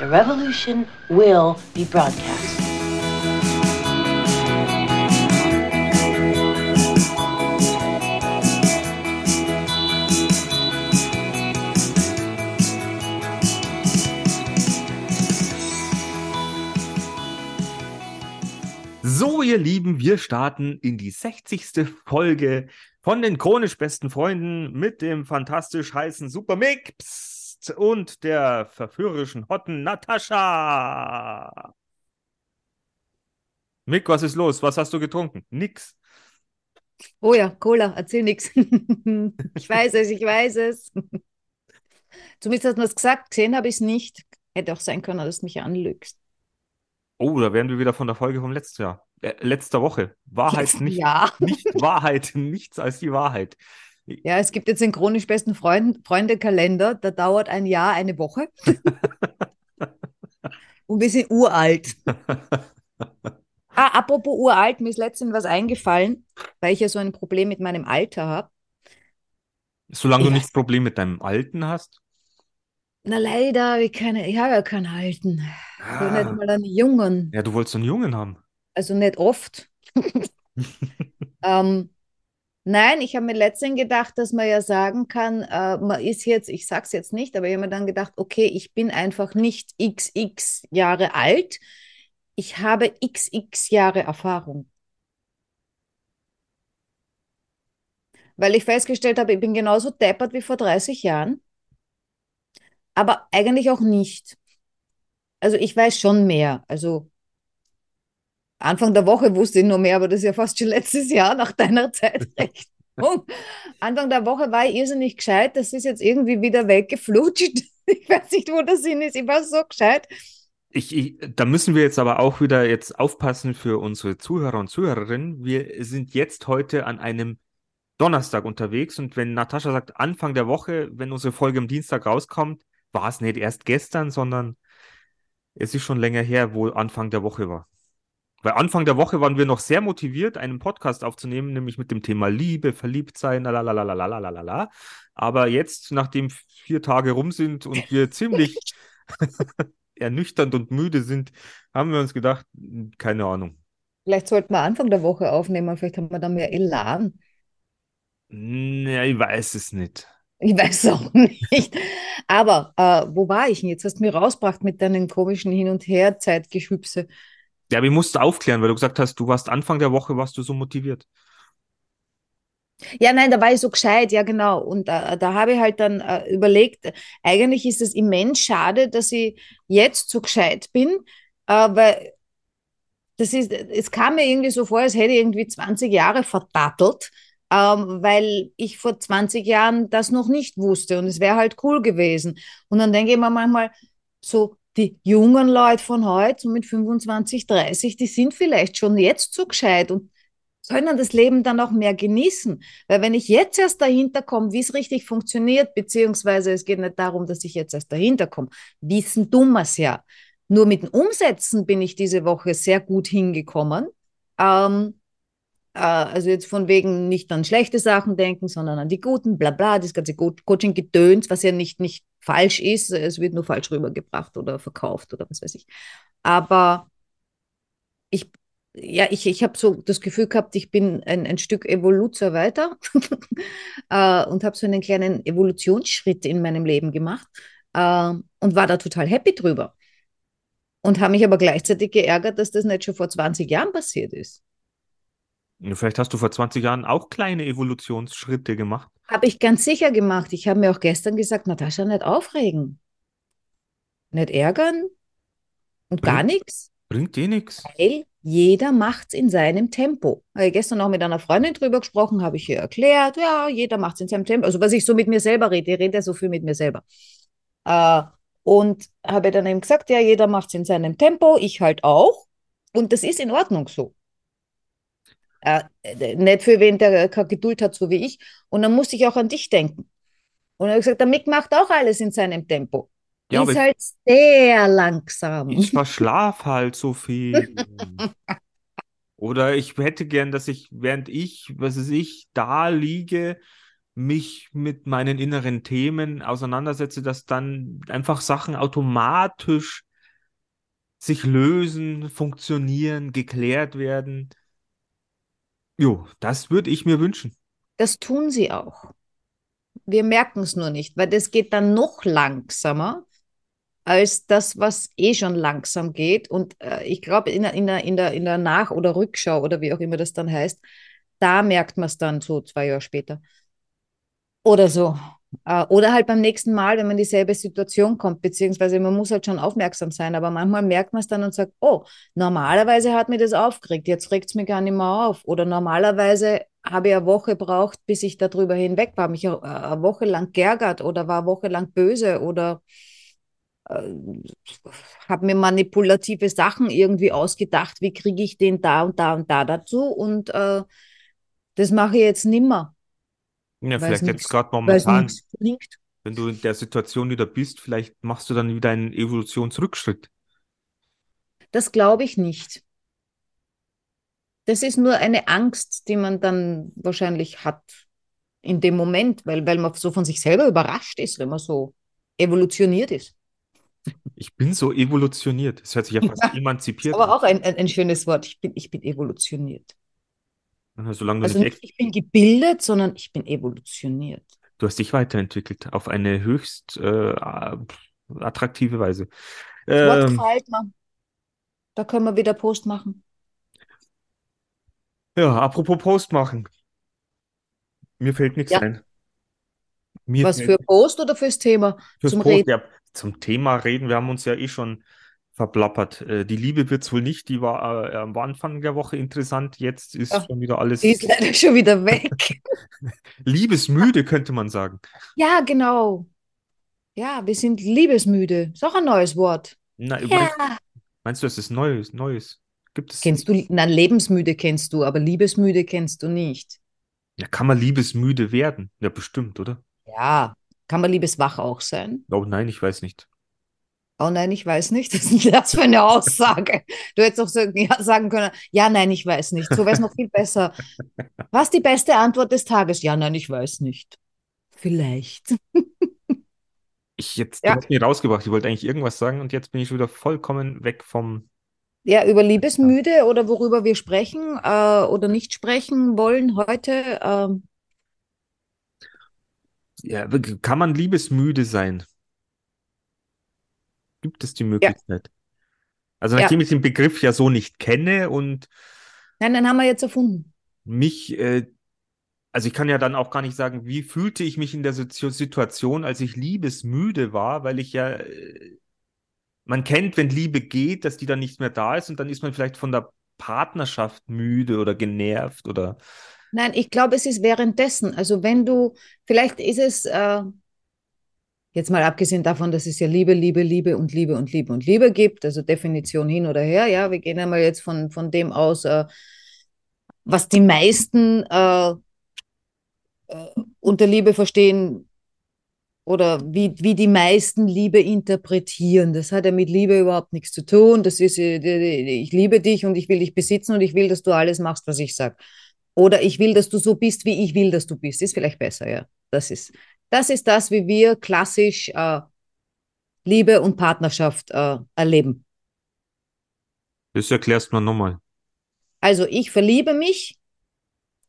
The revolution will be broadcast. So, ihr Lieben, wir starten in die 60. Folge von den chronisch besten Freunden mit dem fantastisch heißen Supermix und der verführerischen Hotten Natascha. Mick, was ist los? Was hast du getrunken? Nix. Oh ja, Cola, erzähl nichts. Ich weiß es, ich weiß es. Zumindest hast du es gesagt, gesehen habe ich es nicht. Hätte auch sein können, dass du mich anlügst. Oh, da wären wir wieder von der Folge vom letzten Jahr. Äh, letzter Woche. Wahrheit nicht. Jahr. Nicht Wahrheit, nichts als die Wahrheit. Ja, es gibt jetzt den chronisch besten Freund, Freunde-Kalender, da dauert ein Jahr eine Woche. Und wir sind uralt. Ah, apropos uralt, mir ist letztens was eingefallen, weil ich ja so ein Problem mit meinem Alter habe. Solange du Ja. nicht das Problem mit deinem Alten hast. Na leider, ich, keine, ich habe ja keinen Alten. Ich habe nicht Ah, mal einen Jungen. ja, du wolltest einen Jungen haben. Also nicht oft. ähm, nein, ich habe mir letztens gedacht, dass man ja sagen kann, äh, man ist jetzt, ich sag's jetzt nicht, aber ich habe mir dann gedacht, okay, ich bin einfach nicht XX Jahre alt. Ich habe XX Jahre Erfahrung. Weil ich festgestellt habe, ich bin genauso deppert wie vor 30 Jahren, aber eigentlich auch nicht. Also ich weiß schon mehr. Also Anfang der Woche wusste ich nur mehr, aber das ist ja fast schon letztes Jahr nach deiner Zeitrechnung. Anfang der Woche war ich irrsinnig gescheit. Das ist jetzt irgendwie wieder weggeflutscht. Ich weiß nicht, wo der Sinn ist. Ich war so gescheit. Ich, ich, da müssen wir jetzt aber auch wieder jetzt aufpassen für unsere Zuhörer und Zuhörerinnen. Wir sind jetzt heute an einem Donnerstag unterwegs und wenn Natascha sagt Anfang der Woche, wenn unsere Folge am Dienstag rauskommt, war es nicht erst gestern, sondern es ist schon länger her, wo Anfang der Woche war. Weil Anfang der Woche waren wir noch sehr motiviert, einen Podcast aufzunehmen, nämlich mit dem Thema Liebe, Verliebtsein, la. Aber jetzt, nachdem vier Tage rum sind und wir ziemlich ernüchternd und müde sind, haben wir uns gedacht, hm, keine Ahnung. Vielleicht sollten wir Anfang der Woche aufnehmen, vielleicht haben wir dann mehr Elan. Ja, ich weiß es nicht. Ich weiß auch nicht. Aber äh, wo war ich denn jetzt? Hast du mich rausgebracht mit deinen komischen Hin- und Her-Zeitgeschübse. Ja, aber ich musste aufklären, weil du gesagt hast, du warst Anfang der Woche, warst du so motiviert. Ja, nein, da war ich so gescheit, ja genau. Und da, da habe ich halt dann äh, überlegt, eigentlich ist es immens schade, dass ich jetzt so gescheit bin, äh, weil das ist, es kam mir irgendwie so vor, als hätte ich irgendwie 20 Jahre verdattelt, ähm, weil ich vor 20 Jahren das noch nicht wusste und es wäre halt cool gewesen. Und dann denke ich mir manchmal so, die jungen Leute von heute, so mit 25, 30, die sind vielleicht schon jetzt so gescheit und können das Leben dann auch mehr genießen. Weil wenn ich jetzt erst dahinter komme, wie es richtig funktioniert, beziehungsweise es geht nicht darum, dass ich jetzt erst dahinter komme, wissen tun ja. Nur mit den Umsätzen bin ich diese Woche sehr gut hingekommen. Ähm, äh, also jetzt von wegen nicht an schlechte Sachen denken, sondern an die guten, bla bla, das ganze Co- Coaching-Gedöns, was ja nicht, nicht falsch ist, es wird nur falsch rübergebracht oder verkauft oder was weiß ich. Aber ich, ja, ich, ich habe so das Gefühl gehabt, ich bin ein, ein Stück Evoluzer weiter äh, und habe so einen kleinen Evolutionsschritt in meinem Leben gemacht äh, und war da total happy drüber. Und habe mich aber gleichzeitig geärgert, dass das nicht schon vor 20 Jahren passiert ist. Vielleicht hast du vor 20 Jahren auch kleine Evolutionsschritte gemacht. Habe ich ganz sicher gemacht. Ich habe mir auch gestern gesagt, Natascha, nicht aufregen, nicht ärgern und gar nichts. Bringt dir nichts. Weil jeder macht's in seinem Tempo. Habe ich gestern auch mit einer Freundin drüber gesprochen, habe ich ihr erklärt, ja, jeder macht's in seinem Tempo. Also was ich so mit mir selber rede, ich rede ja so viel mit mir selber. Äh, und habe dann eben gesagt, ja, jeder macht's in seinem Tempo, ich halt auch. Und das ist in Ordnung so. Äh, nicht für wen, der keine Geduld hat, so wie ich. Und dann musste ich auch an dich denken. Und dann habe ich gesagt, der Mick macht auch alles in seinem Tempo. Ja, ist halt sehr langsam. Ich verschlaf halt so viel. Oder ich hätte gern, dass ich, während ich, was weiß ich, da liege, mich mit meinen inneren Themen auseinandersetze, dass dann einfach Sachen automatisch sich lösen, funktionieren, geklärt werden. Jo, das würde ich mir wünschen. Das tun sie auch. Wir merken es nur nicht, weil das geht dann noch langsamer als das, was eh schon langsam geht. Und äh, ich glaube, in, in, in, der, in der Nach- oder Rückschau oder wie auch immer das dann heißt, da merkt man es dann so zwei Jahre später. Oder so. Äh, oder halt beim nächsten Mal, wenn man in dieselbe Situation kommt, beziehungsweise man muss halt schon aufmerksam sein, aber manchmal merkt man es dann und sagt, oh, normalerweise hat mir das aufgeregt, jetzt regt es mich gar nicht mehr auf. Oder normalerweise habe ich eine Woche gebraucht, bis ich darüber hinweg war, mich eine Woche lang geärgert oder war eine Woche lang böse oder äh, habe mir manipulative Sachen irgendwie ausgedacht, wie kriege ich den da und da und da dazu und äh, das mache ich jetzt nimmer. Ja, Weil vielleicht jetzt gerade momentan, wenn du in der Situation wieder bist, vielleicht machst du dann wieder einen Evolutionsrückschritt. Das glaube ich nicht. Das ist nur eine Angst, die man dann wahrscheinlich hat in dem Moment, weil, weil man so von sich selber überrascht ist, wenn man so evolutioniert ist. Ich bin so evolutioniert. Das hört sich ja fast Ja, emanzipiert Aber an. auch ein, ein, ein schönes Wort. Ich bin, ich bin evolutioniert. Solange Also nicht ich bin gebildet, sondern ich bin evolutioniert. Du hast dich weiterentwickelt auf eine höchst äh, attraktive Weise. Das Ähm, gefällt mir. Da können wir wieder Post machen. ja, apropos Post machen. Mir fällt nichts Ja. ein. Mir Was für Post oder fürs Thema? fürs zum Post, Reden. ja, zum Thema reden. Wir haben uns ja eh schon verplappert. Äh, die Liebe wird's wohl nicht. Die war äh, am Anfang der Woche interessant. Jetzt ist Ja. schon wieder alles Die ist leider schon wieder weg. liebesmüde, könnte man sagen. Ja, genau. Ja, wir sind liebesmüde. Ist auch ein neues Wort. Na, meinst, Ja. meinst du, es ist Neues? Neues? Gibt es? Kennst du, nein, lebensmüde kennst du, aber liebesmüde kennst du nicht. Ja, kann man liebesmüde werden? Ja, bestimmt, oder? Ja, kann man liebeswach auch sein? Oh nein, ich weiß nicht. Oh nein, ich weiß nicht. Was ist das für eine Aussage? Du hättest auch sagen, können, ja, nein, ich weiß nicht. So wäre es noch viel besser. Was die beste Antwort des Tages? Ja, nein, ich weiß nicht. Vielleicht. Ich jetzt, Ja. du hast mich rausgebracht. Ich wollte eigentlich irgendwas sagen und jetzt bin ich wieder vollkommen weg vom. Ja, über Liebesmüde oder worüber wir sprechen äh, oder nicht sprechen wollen heute. ähm, Ja, kann man liebesmüde sein? Gibt es die Möglichkeit? Also, Ja. nachdem ich den Begriff ja so nicht kenne und nein, den haben wir jetzt erfunden. mich, äh, also ich kann ja dann auch gar nicht sagen, wie fühlte ich mich in der Situ- Situation, als ich liebesmüde war, weil ich ja, äh, man kennt, wenn Liebe geht, dass die dann nicht mehr da ist und dann ist man vielleicht von der Partnerschaft müde oder genervt oder Nein, ich glaube, es ist währenddessen. Also wenn du, vielleicht ist es, äh, jetzt mal abgesehen davon, dass es ja Liebe, Liebe, Liebe und Liebe und Liebe und Liebe gibt, also Definition hin oder her, ja, wir gehen einmal jetzt von, von dem aus, äh, was die meisten äh, äh, unter Liebe verstehen oder wie, wie die meisten Liebe interpretieren. Das hat ja mit Liebe überhaupt nichts zu tun. Das ist, äh, ich liebe dich und ich will dich besitzen und ich will, dass du alles machst, was ich sage. Oder ich will, dass du so bist, wie ich will, dass du bist. Ist vielleicht besser, ja. Das ist das, ist das wie wir klassisch äh, Liebe und Partnerschaft äh, erleben. das erklärst du mir nochmal. Also ich verliebe mich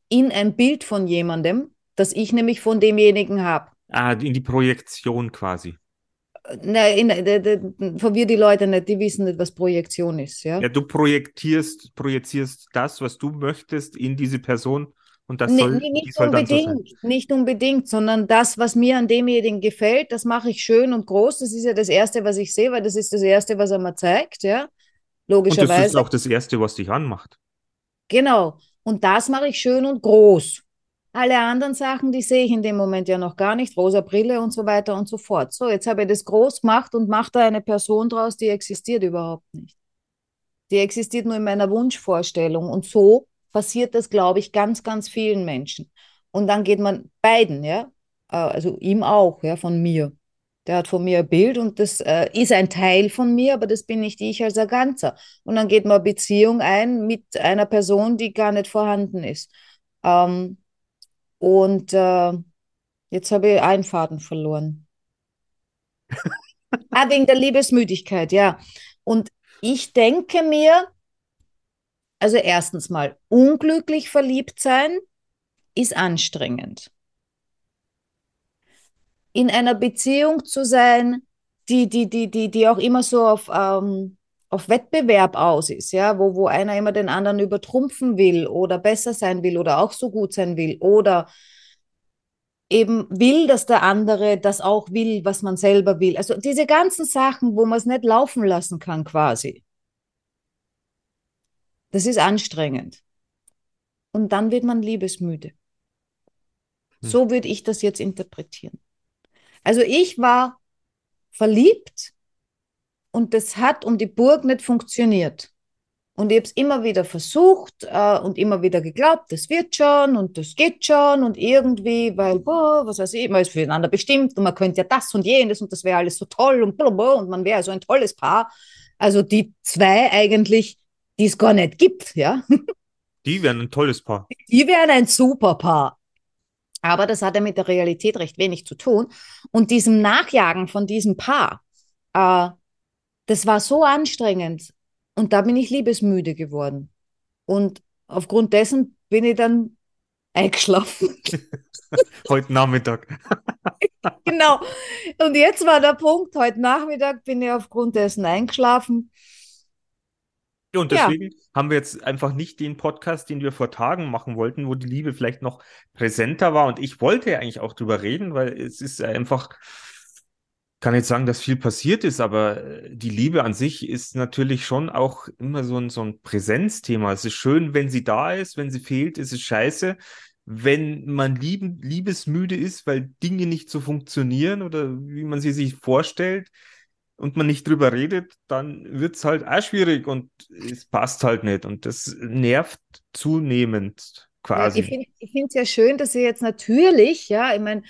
in ein Bild von jemandem, das ich nämlich von demjenigen habe. Ah, in die Projektion quasi. Nein, verwirr die Leute nicht, die wissen nicht, was Projektion ist, ja. Ja, du projektierst, projizierst das, was du möchtest, in diese Person und das soll, nee, nicht dann so unbedingt, nicht unbedingt, sondern das, was mir an demjenigen gefällt, das mache ich schön und groß. Das ist ja das Erste, was ich sehe, weil das ist das Erste, was er mir zeigt, ja. Und das ist Logischerweise. auch das Erste, was dich anmacht. Genau. Und das mache ich schön und groß. Alle anderen Sachen, die sehe ich in dem Moment ja noch gar nicht. Rosa Brille und so weiter und so fort. So, jetzt habe ich das groß gemacht und mache da eine Person draus, die existiert überhaupt nicht. Die existiert nur in meiner Wunschvorstellung. Und so passiert das, glaube ich, ganz, ganz vielen Menschen. Und dann geht man beiden, ja, äh, also ihm auch, ja, von mir. Der hat von mir ein Bild und das äh, ist ein Teil von mir, aber das bin nicht ich als ein Ganzer. Und dann geht man eine Beziehung ein mit einer Person, die gar nicht vorhanden ist. Ähm, und äh, jetzt habe ich einen Faden verloren. ah, wegen der Liebesmüdigkeit, ja. Und Ich denke mir, also erstens mal, unglücklich verliebt sein ist anstrengend. In einer Beziehung zu sein, die, die, die, die, die auch immer so auf, ähm, auf Wettbewerb aus ist, ja, wo, wo einer immer den anderen übertrumpfen will oder besser sein will oder auch so gut sein will oder eben will, dass der andere das auch will, was man selber will. Also diese ganzen Sachen, wo man es nicht laufen lassen kann, quasi. Das ist anstrengend. Und dann wird man liebesmüde. Hm. So würde ich das jetzt interpretieren. Also ich war verliebt und das hat um die Burg nicht funktioniert. Und ich habe es immer wieder versucht äh, und immer wieder geglaubt, das wird schon und das geht schon und irgendwie, weil, boah, was weiß ich, man ist füreinander bestimmt und man könnte ja das und jenes und das wäre alles so toll und blablabla und man wäre so ein tolles Paar. Also die zwei eigentlich, die es gar nicht gibt, ja. Die wären ein tolles Paar. Die wären ein super Paar. Aber das hat ja mit der Realität recht wenig zu tun. Und diesem Nachjagen von diesem Paar, äh, das war so anstrengend. Und da bin ich liebesmüde geworden. Und aufgrund dessen bin ich dann eingeschlafen. heute Nachmittag. genau. Und jetzt war der Punkt, heute Nachmittag bin ich aufgrund dessen eingeschlafen. Und deswegen ja. haben wir jetzt einfach nicht den Podcast, den wir vor Tagen machen wollten, wo die Liebe vielleicht noch präsenter war. Und ich wollte ja eigentlich auch drüber reden, weil es ist einfach, kann jetzt sagen, dass viel passiert ist, aber äh, die Liebe an sich ist natürlich schon auch immer so ein, so ein Präsenzthema. Es ist schön, wenn sie da ist, wenn sie fehlt, ist es scheiße. Wenn man lieben, liebesmüde ist, weil Dinge nicht so funktionieren oder wie man sie sich vorstellt und man nicht drüber redet, dann wird es halt auch schwierig und es passt halt nicht. Und das nervt zunehmend quasi. Ja, ich finde es ja schön, dass ihr jetzt natürlich, ja, ich meine,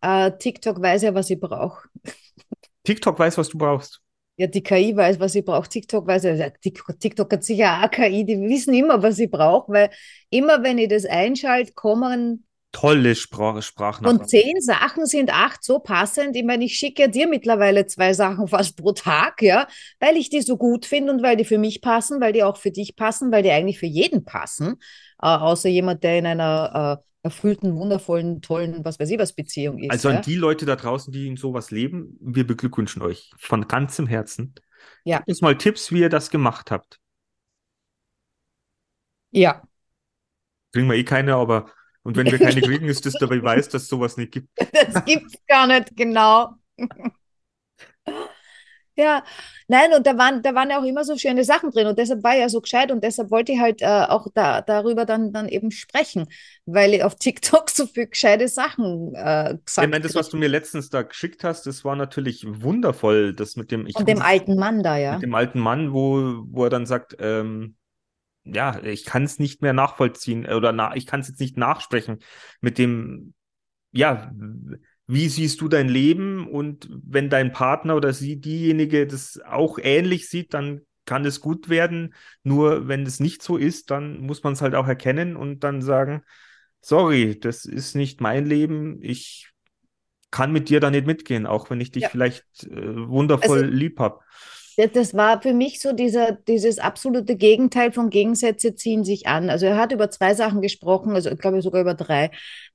äh, TikTok weiß ja, was ich brauche. TikTok weiß, was du brauchst. Ja, die KI weiß, was ich brauche. TikTok weiß, ja, TikTok hat sicher auch KI, die wissen immer, was ich brauche, weil immer, wenn ich das einschalte, kommen tolle Sprache, Sprachnachrichten. Und zehn Sachen sind acht so passend. Ich meine, ich schicke dir mittlerweile zwei Sachen fast pro Tag, ja, weil ich die so gut finde und weil die für mich passen, weil die auch für dich passen, weil die eigentlich für jeden passen, äh, außer jemand, der in einer äh, erfüllten, wundervollen, tollen, was weiß ich was Beziehung ist. Also ja? an die Leute da draußen, die in sowas leben, wir beglückwünschen euch von ganzem Herzen. Ja. Uns mal Tipps, wie ihr das gemacht habt. Ja. Kriegen wir eh keine, aber und wenn wir keine kriegen, ist das der Beweis, dass es sowas nicht gibt. Das gibt es gar nicht, genau. Ja, nein, und da waren, da waren ja auch immer so schöne Sachen drin und deshalb war ja so gescheit und deshalb wollte ich halt äh, auch da, darüber dann, dann eben sprechen, weil ich auf TikTok so viele gescheite Sachen äh, gesagt habe. Ich meine, das, was du mir letztens da geschickt hast, das war natürlich wundervoll, das mit dem... Ich und dem alten Mann da, ja. Mit dem alten Mann, wo, wo er dann sagt, ähm, ja, ich kann es nicht mehr nachvollziehen oder na, ich kann es jetzt nicht nachsprechen mit dem, ja, wie siehst du dein Leben und wenn dein Partner oder sie diejenige das auch ähnlich sieht, dann kann es gut werden. Nur wenn es nicht so ist, dann muss man es halt auch erkennen und dann sagen, sorry, das ist nicht mein Leben. Ich kann mit dir da nicht mitgehen, auch wenn ich dich ja. vielleicht äh, wundervoll also, lieb habe das war für mich so dieser, dieses absolute Gegenteil von Gegensätze ziehen sich an. Also er hat über zwei Sachen gesprochen, also ich glaube sogar über drei.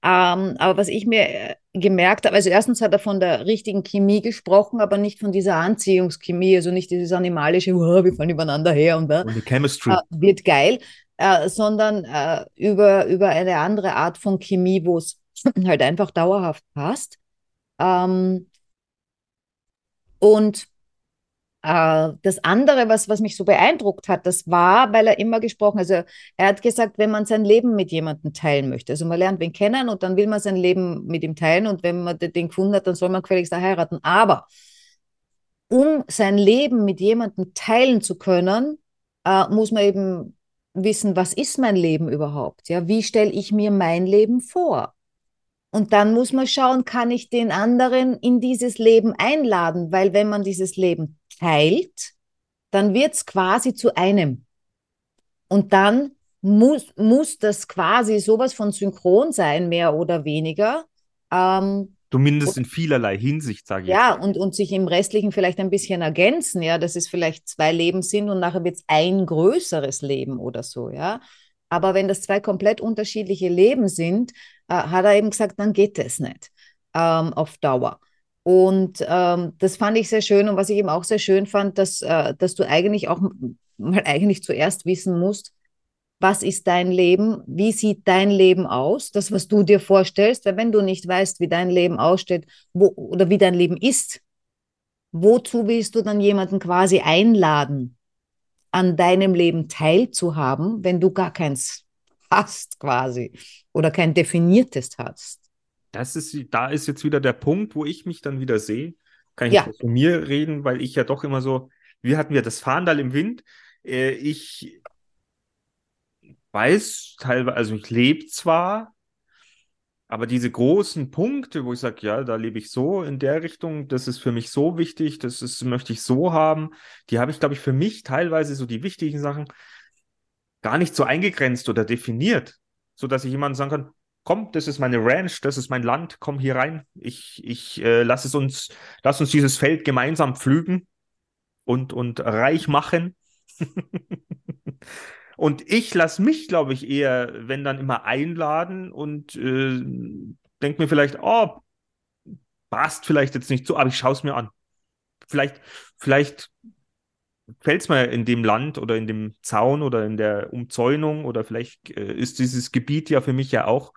Ähm, aber was ich mir äh, gemerkt habe, also erstens hat er von der richtigen Chemie gesprochen, aber nicht von dieser Anziehungschemie, also nicht dieses animalische, oh, wir fallen übereinander her und, und die Chemistry. Äh, wird geil, äh, sondern äh, über, über eine andere Art von Chemie, wo es halt einfach dauerhaft passt. Ähm, und äh, das andere, was, was mich so beeindruckt hat, das war, weil er immer gesprochen, also er hat gesagt, wenn man sein Leben mit jemandem teilen möchte, also man lernt wen kennen und dann will man sein Leben mit ihm teilen und wenn man den gefunden hat, dann soll man gefälligst heiraten. Aber um sein Leben mit jemandem teilen zu können, äh, muss man eben wissen, was ist mein Leben überhaupt? Ja, wie stelle ich mir mein Leben vor? Und dann muss man schauen, kann ich den anderen in dieses Leben einladen, weil wenn man dieses Leben teilt, dann wird es quasi zu einem. Und dann muss, muss das quasi sowas von synchron sein, mehr oder weniger, ähm, Zumindest in vielerlei Hinsicht, sage ich. Ja, und, und sich im Restlichen vielleicht ein bisschen ergänzen, ja, dass es vielleicht zwei Leben sind und nachher wird es ein größeres Leben oder so, ja. Aber wenn das zwei komplett unterschiedliche Leben sind, äh, hat er eben gesagt, dann geht es nicht ähm, auf Dauer. Und ähm, das fand ich sehr schön. Und was ich eben auch sehr schön fand, dass, äh, dass du eigentlich auch mal eigentlich zuerst wissen musst, was ist dein Leben, wie sieht dein Leben aus, das, was du dir vorstellst, weil wenn du nicht weißt, wie dein Leben aussteht wo, oder wie dein Leben ist, wozu willst du dann jemanden quasi einladen, an deinem Leben teilzuhaben, wenn du gar keins hast quasi oder kein definiertes hast? Das ist, da ist jetzt wieder der Punkt, wo ich mich dann wieder sehe. Kann ich Ja. von mir reden, weil ich ja doch immer so, wie hatten wir das Fahndal im Wind? Äh, ich weiß teilweise, also ich lebe zwar, aber diese großen Punkte, wo ich sage, ja, da lebe ich so in der Richtung, das ist für mich so wichtig, das ist, möchte ich so haben, die habe ich, glaube ich, für mich teilweise so die wichtigen Sachen gar nicht so eingegrenzt oder definiert, so dass ich jemandem sagen kann, komm, das ist meine Ranch, das ist mein Land, komm hier rein, ich, ich äh, lass es uns, lass uns dieses Feld gemeinsam pflügen und, und reich machen. Und ich lasse mich, glaube ich, eher, wenn dann immer einladen und äh, denke mir vielleicht, oh, passt vielleicht jetzt nicht so, aber ich schaue es mir an. Vielleicht, vielleicht fällt es mir in dem Land oder in dem Zaun oder in der Umzäunung oder vielleicht äh, ist dieses Gebiet ja für mich ja auch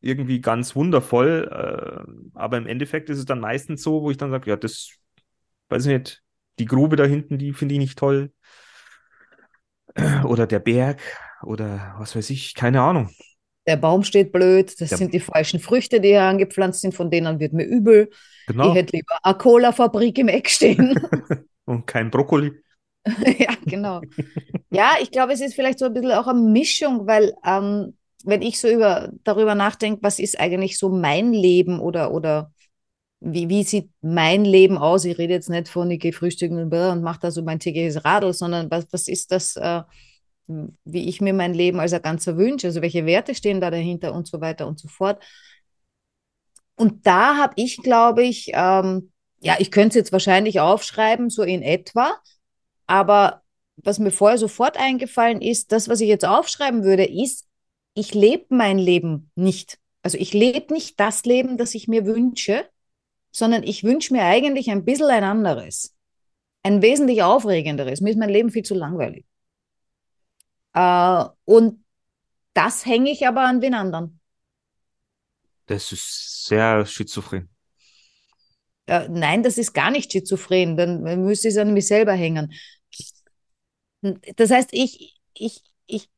irgendwie ganz wundervoll. Äh, aber im Endeffekt ist es dann meistens so, wo ich dann sage, ja, das, weiß ich nicht, die Grube da hinten, die finde ich nicht toll. Oder der Berg oder was weiß ich, keine Ahnung. Der Baum steht blöd, das Der- sind die falschen Früchte, die hier angepflanzt sind, von denen wird mir übel. Genau. Ich hätte lieber eine Cola-Fabrik im Eck stehen. Und kein Brokkoli. ja, genau. Ja, ich glaube, es ist vielleicht so ein bisschen auch eine Mischung, weil ähm, wenn ich so über, darüber nachdenke, was ist eigentlich so mein Leben oder, oder wie, wie sieht mein Leben aus? Ich rede jetzt nicht von, ich gehe frühstücken und, mache da so mein tägliches Radl, sondern was, was ist das, äh, wie ich mir mein Leben als ein Ganzer wünsche? Also welche Werte stehen da dahinter und so weiter und so fort. Und da habe ich, glaube ich, ähm, ja, ich könnte es jetzt wahrscheinlich aufschreiben, so in etwa, aber was mir vorher sofort eingefallen ist, das, was ich jetzt aufschreiben würde, ist, ich lebe mein Leben nicht. Also ich lebe nicht das Leben, das ich mir wünsche, sondern ich wünsche mir eigentlich ein bisschen ein anderes. Ein wesentlich aufregenderes. Mir ist mein Leben viel zu langweilig. Äh, und das hänge ich aber an wen anderen. Das ist sehr schizophren. Äh, nein, das ist gar nicht schizophren. Dann müsste ich es an mich selber hängen. Das heißt, ich, ich, ich,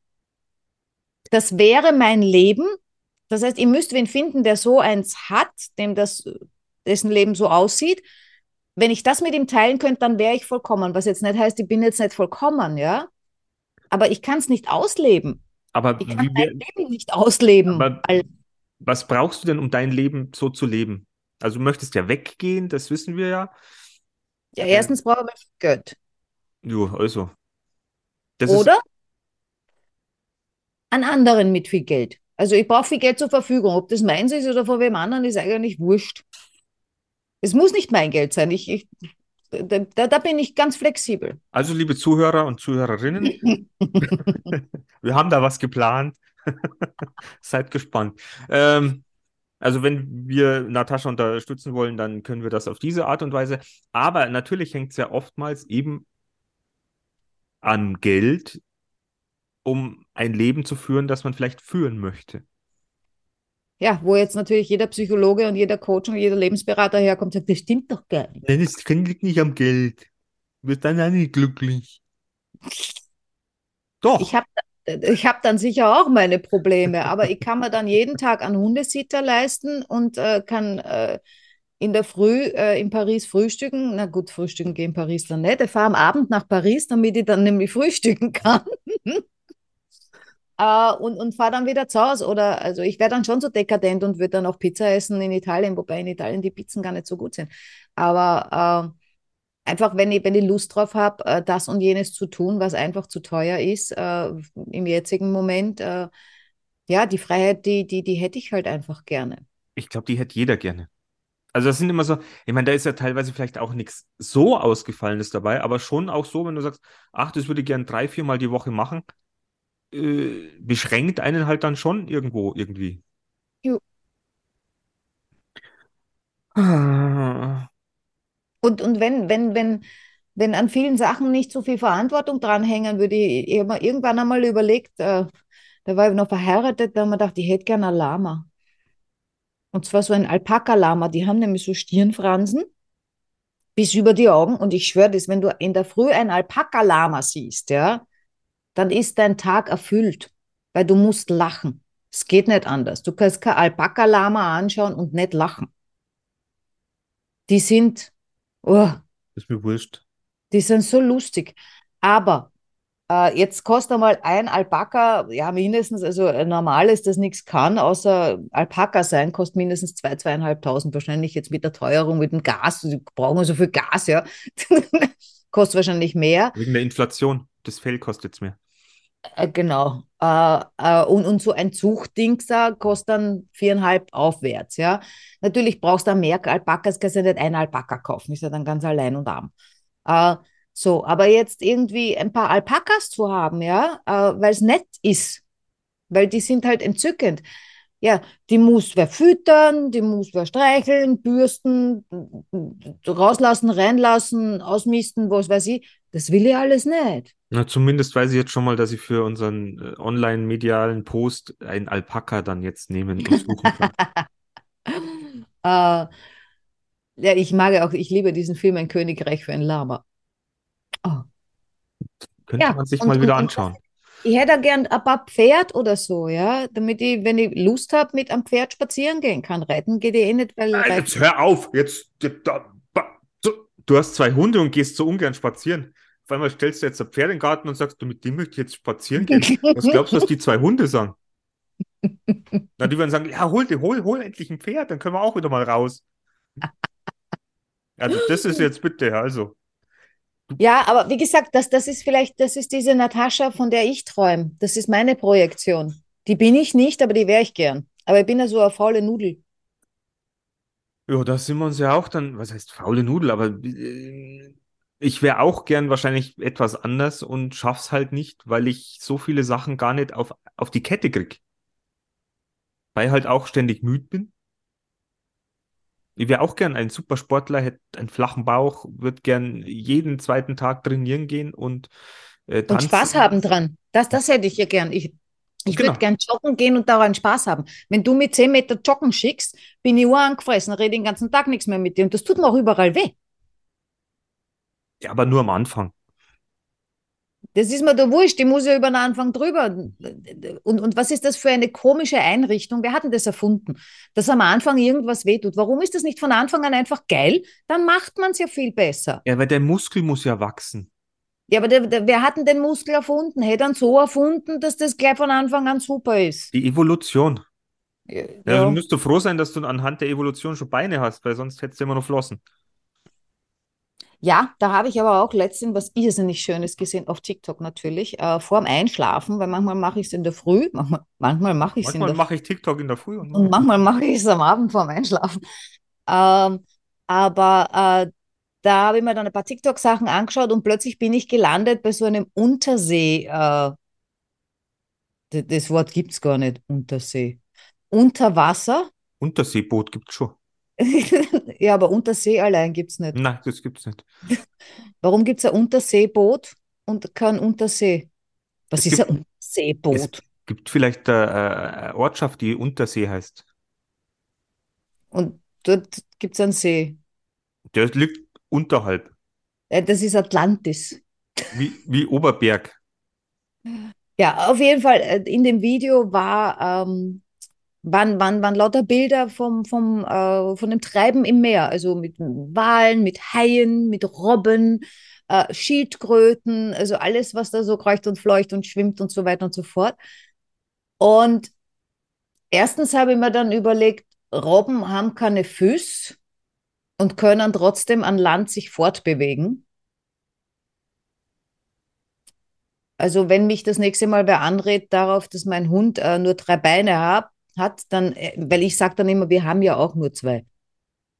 das wäre mein Leben. Das heißt, ihr müsst wen finden, der so eins hat, dem das, dessen Leben so aussieht. Wenn ich das mit ihm teilen könnte, dann wäre ich vollkommen. Was jetzt nicht heißt, ich bin jetzt nicht vollkommen, ja. Aber ich kann es nicht ausleben. Aber Ich kann wie mein Leben nicht ausleben. Was brauchst du denn, um dein Leben so zu leben? Also du möchtest ja weggehen, das wissen wir ja. Ja, erstens brauche ich Geld. Jo, also. Das ist, Oder an anderen mit viel Geld. Also ich brauche viel Geld zur Verfügung. Ob das meins ist oder von wem anderen, ist eigentlich wurscht. Es muss nicht mein Geld sein. Ich, ich, da, da bin ich ganz flexibel. also liebe Zuhörer und Zuhörerinnen, wir haben da was geplant. Seid gespannt. Ähm, also wenn wir Natascha unterstützen wollen, dann können wir das auf diese Art und Weise. Aber natürlich hängt es ja oftmals eben an Geld, um ein Leben zu führen, das man vielleicht führen möchte. Ja, wo jetzt natürlich jeder Psychologe und jeder Coach und jeder Lebensberater herkommt und sagt, das stimmt doch gar nicht. Nein, es liegt nicht am Geld. Du wirst dann auch nicht glücklich. Doch. Ich habe ich hab dann sicher auch meine Probleme, aber ich kann mir dann jeden Tag einen Hundesitter leisten und äh, kann äh, in der Früh äh, in Paris frühstücken. Na gut, frühstücken gehe in Paris dann nicht. Ich fahre am Abend nach Paris, damit ich dann nämlich frühstücken kann. Äh, und und fahre dann wieder zu Hause. Oder also ich wäre dann schon so dekadent und würde dann auch Pizza essen in Italien, wobei in Italien die Pizzen gar nicht so gut sind. Aber äh, einfach, wenn ich, wenn ich Lust drauf habe, äh, das und jenes zu tun, was einfach zu teuer ist, äh, im jetzigen Moment, äh, ja, die Freiheit, die, die, die hätte ich halt einfach gerne. Ich glaube, die hätte jeder gerne. Also das sind immer so, ich meine, da ist ja teilweise vielleicht auch nichts so Ausgefallenes dabei, aber schon auch so, wenn du sagst, ach, das würde ich gern drei, viermal die Woche machen, äh, beschränkt einen halt dann schon irgendwo irgendwie. Jo. Ah, Und, und wenn, wenn, wenn, wenn an vielen Sachen nicht so viel Verantwortung dranhängen, würde ich, ich hab mir irgendwann einmal überlegt, äh, da war ich noch verheiratet, da haben wir gedacht, ich hätte gerne ein Lama. Und zwar so ein Alpaka-Lama, die haben nämlich so Stirnfransen bis über die Augen. Und ich schwöre das, wenn du in der Früh ein Alpaka-Lama siehst, ja, dann ist dein Tag erfüllt, weil du musst lachen. Es geht nicht anders. Du kannst kein Alpaka-Lama anschauen und nicht lachen. Die sind, oh, ist mir wurscht. die sind so lustig. Aber äh, jetzt kostet einmal ein Alpaka, ja, mindestens, also ein normales, das nichts kann, außer Alpaka sein, kostet mindestens zwei, zweieinhalbtausend. Wahrscheinlich jetzt mit der Teuerung, mit dem Gas, die brauchen wir so viel Gas, ja. kostet wahrscheinlich mehr. Wegen der Inflation. Das Fell kostet es mehr. Äh, genau. Äh, äh, und, und so ein Zuchtding kostet dann viereinhalb aufwärts, ja. Natürlich brauchst du mehr Alpakas, kannst du nicht einen Alpaka kaufen, ist ja dann ganz allein und arm. Äh, so, aber jetzt irgendwie ein paar Alpakas zu haben, ja, äh, weil es nett ist, weil die sind halt entzückend. Ja, die muss wer füttern, die muss wer streicheln, bürsten, rauslassen, reinlassen, ausmisten, was weiß ich. Das will ich alles nicht. Na, zumindest weiß ich jetzt schon mal, dass ich für unseren äh, online-medialen Post einen Alpaka dann jetzt nehmen und suchen kann. Äh, ja, ich mag auch, ich liebe diesen Film Ein Königreich für ein Lama. Oh. Könnte Ja, man sich und- mal wieder und anschauen. Ich hätte gern ein paar Pferd oder so, ja, damit ich, wenn ich Lust habe, mit einem Pferd spazieren gehen kann. Reiten geht eh nicht, weil Nein, jetzt hör auf! Jetzt, jetzt da, ba- so, du hast zwei Hunde und gehst so ungern spazieren. Auf einmal stellst du jetzt ein Pferd in den Garten und sagst, du, mit dem möchte ich jetzt spazieren gehen. Was glaubst du, was die zwei Hunde sagen? Na, die werden sagen, ja, hol, dir- hol, hol endlich ein Pferd, dann können wir auch wieder mal raus. Also, das ist jetzt bitte, also. Ja, aber wie gesagt, das, das ist vielleicht, das ist diese Natascha, von der ich träume. Das ist meine Projektion. Die bin ich nicht, aber die wäre ich gern. Aber ich bin ja so eine faule Nudel. Ja, da sind wir uns ja auch dann, was heißt faule Nudel, aber äh, ich wäre auch gern wahrscheinlich etwas anders und schaff's halt nicht, weil ich so viele Sachen gar nicht auf, auf die Kette krieg. Weil ich halt auch ständig müde bin. Ich wäre auch gern ein Supersportler, hätte einen flachen Bauch, würde gern jeden zweiten Tag trainieren gehen und äh, Und. Spaß haben dran. Das, das hätte ich ja gern. Ich, ich Genau. würde gern joggen gehen und daran Spaß haben. Wenn du mit 10 Meter joggen schickst, bin ich angefressen, rede den ganzen Tag nichts mehr mit dir. Und das tut mir auch überall weh. Ja, aber nur am Anfang. Das ist mir da wurscht, die muss ja über den Anfang drüber. Und, und was ist das für eine komische Einrichtung? Wer hat denn das erfunden? Dass am Anfang irgendwas wehtut. Warum ist das nicht von Anfang an einfach geil? Dann macht man es ja viel besser. Ja, weil der Muskel muss ja wachsen. Ja, aber der, der, wer hat denn den Muskel erfunden? Hätte ihn so erfunden, dass das gleich von Anfang an super ist. Die Evolution. Ja, Ja, du musst du froh sein, dass du anhand der Evolution schon Beine hast, weil sonst hättest du immer noch Flossen. Ja, da habe ich aber auch letztens was irrsinnig Schönes gesehen, auf TikTok natürlich, äh, vorm Einschlafen, weil manchmal mache ich es in der Früh, manchmal, manchmal mache ich es in Manchmal der mache ich TikTok in der Früh und, und manchmal mache ich es am Abend vorm Einschlafen. Ähm, aber äh, da habe ich mir dann ein paar TikTok-Sachen angeschaut und plötzlich bin ich gelandet bei so einem Untersee. Äh, das Wort gibt es gar nicht, Untersee. Unter Wasser? Unterseeboot gibt's schon. ja, aber Untersee allein gibt es nicht. Nein, das gibt's nicht. Warum gibt es ein Unterseeboot und kein Untersee? Was Es ist gibt- ein Unterseeboot? Gibt vielleicht äh, äh, eine Ortschaft, die Untersee heißt. Und dort gibt es einen See. Der liegt unterhalb, Äh, Das ist Atlantis. wie, wie Oberberg. Ja, auf jeden Fall, äh, in dem Video war, ähm, waren, waren, waren lauter Bilder vom, vom, äh, von dem Treiben im Meer, also mit Walen, mit Haien, mit Robben, äh, Schildkröten, also alles, was da so kreucht und fleucht und schwimmt und so weiter und so fort. Und erstens habe ich mir dann überlegt, Robben haben keine Füße und können trotzdem an Land sich fortbewegen. Also wenn mich das nächste Mal wer anredet darauf, dass mein Hund äh, nur drei Beine hab, hat, dann, äh, weil ich sage dann immer, wir haben ja auch nur zwei.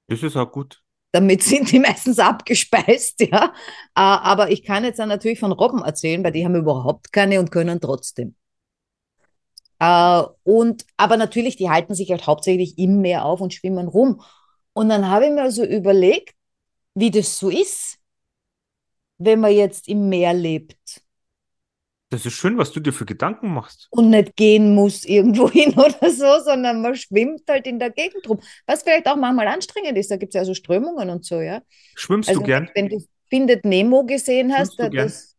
Das ist auch gut. Damit sind die meistens abgespeist, ja. Äh, aber ich kann jetzt dann natürlich von Robben erzählen, weil die haben überhaupt keine und können trotzdem. Äh, und, aber natürlich, die halten sich halt hauptsächlich im Meer auf und schwimmen rum. Und dann habe ich mir also überlegt, wie das so ist, wenn man jetzt im Meer lebt Das ist schön, was du dir für Gedanken machst. und nicht gehen muss irgendwo hin oder so, sondern man schwimmt halt in der Gegend rum. Was vielleicht auch manchmal anstrengend ist, da gibt es ja so Strömungen und so, ja. Schwimmst Also du gern? wenn du Findet Nemo gesehen hast, Schwimmst du gern? das.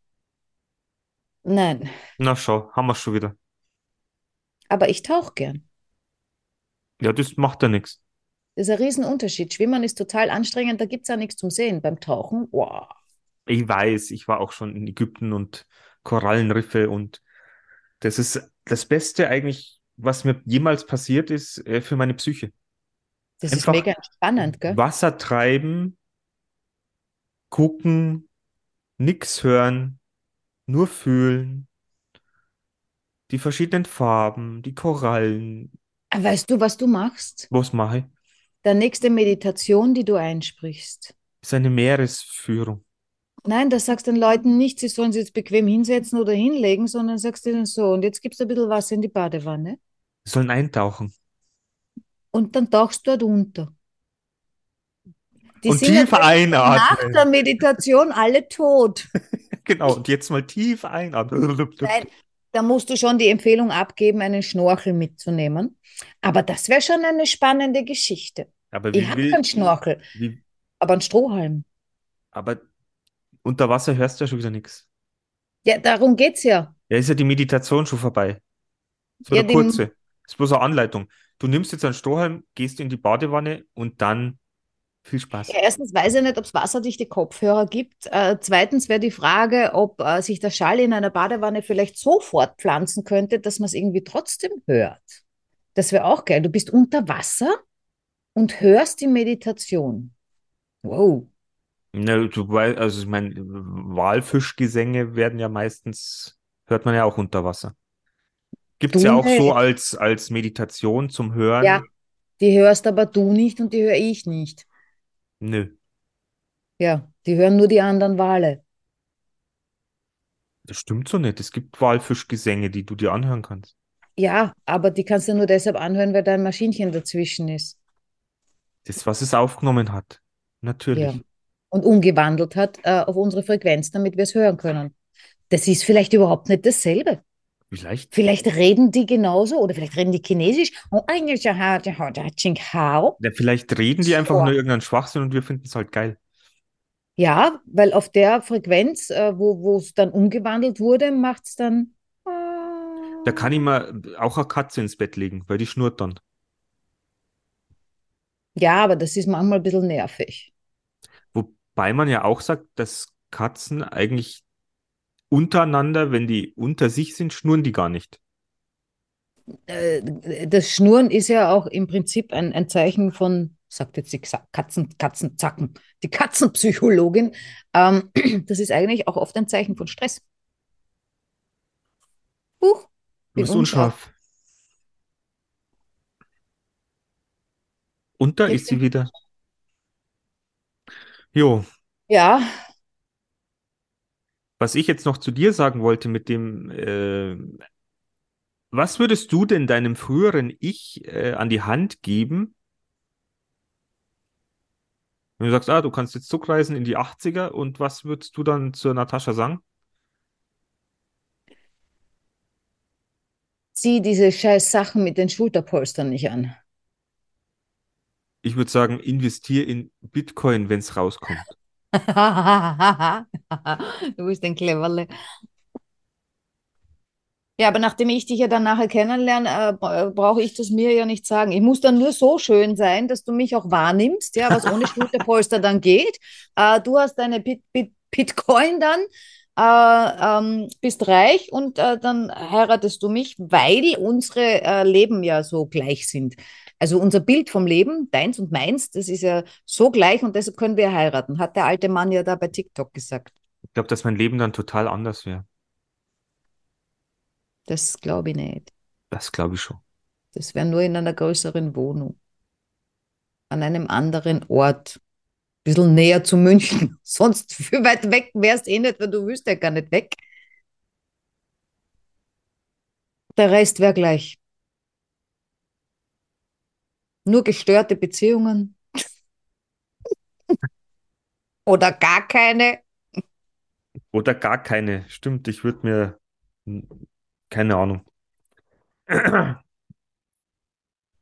Nein, Na schau, haben wir schon wieder. aber ich tauche gern. Ja, das macht ja nichts. Das ist ein Riesenunterschied. Schwimmen ist total anstrengend, da gibt es ja nichts zum Sehen. Beim Tauchen, wow. Ich weiß, ich war auch schon in Ägypten und Korallenriffe und das ist das Beste eigentlich, was mir jemals passiert ist, äh, für meine Psyche. Das Einfach ist mega spannend, gell? Wasser treiben, gucken, nix hören, nur fühlen, die verschiedenen Farben, die Korallen. Weißt du, was du machst? Was mache ich? Der nächste Meditation, die du einsprichst. ist eine Meeresführung. Nein, das sagst den Leuten nicht, sie sollen sich jetzt bequem hinsetzen oder hinlegen, sondern sagst ihnen so, und jetzt gibst du ein bisschen Wasser in die Badewanne Sie sollen eintauchen. und dann tauchst du dort unter. Die Und sind tief einatmen. nach der Meditation alle tot. Genau, und jetzt mal tief einatmen. Nein, da musst du schon die Empfehlung abgeben, einen Schnorchel mitzunehmen. Aber das wäre schon eine spannende Geschichte. Aber wie Ich habe keinen Schnorchel, wie, aber einen Strohhalm. aber unter Wasser hörst du ja schon wieder nichts. Ja, darum geht's ja. Ja, ist ja die Meditation schon vorbei. So Ja, eine kurze. ist bloß eine Anleitung. Du nimmst jetzt einen Strohhalm, gehst in die Badewanne und dann viel Spaß. Ja, erstens weiß ich nicht, ob es wasserdichte Kopfhörer gibt. Äh, zweitens wäre die Frage, ob äh, sich der Schall in einer Badewanne vielleicht so fortpflanzen könnte, dass man es irgendwie trotzdem hört. Das wäre auch geil. Du bist unter Wasser und hörst die Meditation. Wow. Ne, du weißt, also ich meine, Walfischgesänge werden ja meistens, hört man ja auch unter Wasser. Gibt's Du ja auch so als, als Meditation zum Hören. Ja, die hörst aber du nicht und die höre ich nicht. Nö, Ja, die hören nur die anderen Wale. das stimmt so nicht. Es gibt Walfischgesänge, die du dir anhören kannst. Ja, aber die kannst du nur deshalb anhören, weil da ein Maschinchen dazwischen ist. Das, was es aufgenommen hat. Natürlich. Ja. Und umgewandelt hat äh, auf unsere Frequenz, damit wir es hören können. Das ist vielleicht überhaupt nicht dasselbe. Vielleicht. Vielleicht reden die genauso oder vielleicht reden die Chinesisch. Oh, eigentlich, ja, vielleicht reden die einfach Boah. nur irgendeinen Schwachsinn und wir finden es halt geil. Ja, weil auf der Frequenz, äh, wo wo es dann umgewandelt wurde, macht es dann. Da kann ich mal auch eine Katze ins Bett legen, weil die schnurrt dann. Ja, aber das ist manchmal ein bisschen nervig. Wobei man ja auch sagt, dass Katzen eigentlich untereinander, wenn die unter sich sind, schnurren die gar nicht. Äh, das Schnurren ist ja auch im Prinzip ein, ein Zeichen von, sagt jetzt die Katzen, Katzenzacken, die Katzenpsychologin. Ähm, das ist eigentlich auch oft ein Zeichen von Stress. Huch, Du bist unscharf. Und da ist sie wieder. Jo, Ja, was ich jetzt noch zu dir sagen wollte mit dem, äh, was würdest du denn deinem früheren Ich äh, an die Hand geben, wenn du sagst, ah, du kannst jetzt zurückreisen in die 80er und was würdest du dann zur Natascha sagen? zieh diese scheiß Sachen mit den Schulterpolstern nicht an. Ich würde sagen, investier in Bitcoin, wenn es rauskommt. Du bist ein Cleverle. Ja, aber nachdem ich dich ja dann nachher kennenlerne, äh, bra- brauche ich das mir ja nicht sagen. Ich muss dann nur so schön sein, dass du mich auch wahrnimmst, ja, was ohne Schulterpolster dann geht. Äh, du hast deine Bit Bit Bitcoin dann, äh, ähm, bist reich und äh, dann heiratest du mich, weil unsere äh, Leben ja so gleich sind. Also unser Bild vom Leben, deins und meins, das ist ja so gleich und deshalb können wir heiraten, hat der alte Mann ja da bei TikTok gesagt. Ich glaube, dass mein Leben dann total anders wäre. Das glaube ich nicht. Das glaube ich schon. Das wäre nur in einer größeren Wohnung. an einem anderen Ort. Ein bisschen näher zu München. Sonst viel weit weg wärst eh nicht, weil du willst ja gar nicht weg. Der Rest wäre gleich. Nur gestörte Beziehungen. Oder gar keine. Oder gar keine. Stimmt, ich würde mir. Keine Ahnung.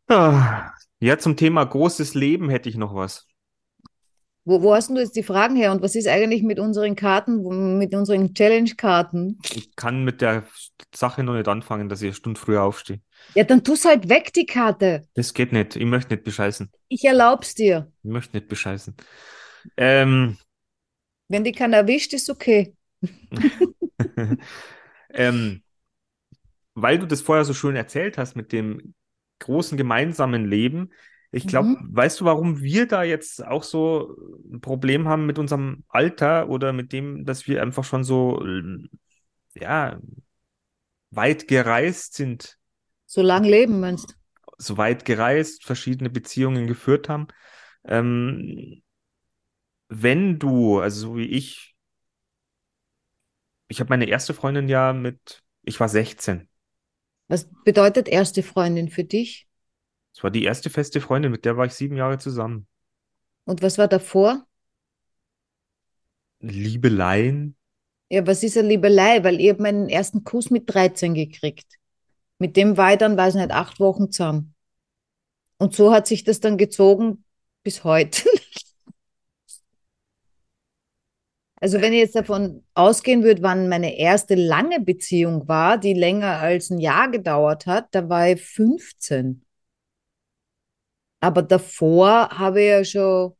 Ah, Ja, zum Thema großes Leben hätte ich noch was. Wo, wo hast du jetzt die Fragen her? Und was ist eigentlich mit unseren Karten, mit unseren Challenge-Karten? Ich kann mit der Sache noch nicht anfangen, dass ich eine Stunde früher aufstehe. Ja, dann tu's halt weg, die Karte. Das geht nicht. Ich möchte nicht bescheißen. Ich erlaub's dir. Ich möchte nicht bescheißen. Ähm, Wenn die keiner erwischt, ist okay. ähm, weil du das vorher so schön erzählt hast mit dem großen gemeinsamen Leben, ich glaube, Mhm. weißt du, warum wir da jetzt auch so ein Problem haben mit unserem Alter oder mit dem, dass wir einfach schon so, ähm, ja, weit gereist sind, So lang leben meinst. so weit gereist, verschiedene Beziehungen geführt haben? Ähm, wenn du, also so wie ich, ich habe meine erste Freundin ja mit, ich war 16. Was bedeutet erste Freundin für dich? Das war die erste feste Freundin, mit der war ich sieben Jahre zusammen. Und was war davor? Liebeleien, Ja, was ist eine Liebelei? Weil ich habe meinen ersten Kuss mit 13 gekriegt. Mit dem war ich dann, weiß nicht, acht Wochen zusammen. Und so hat sich das dann gezogen bis heute. Also wenn ich jetzt davon ausgehen würde, wann meine erste lange Beziehung war, die länger als ein Jahr gedauert hat, da war ich 15. Aber davor habe ich ja schon,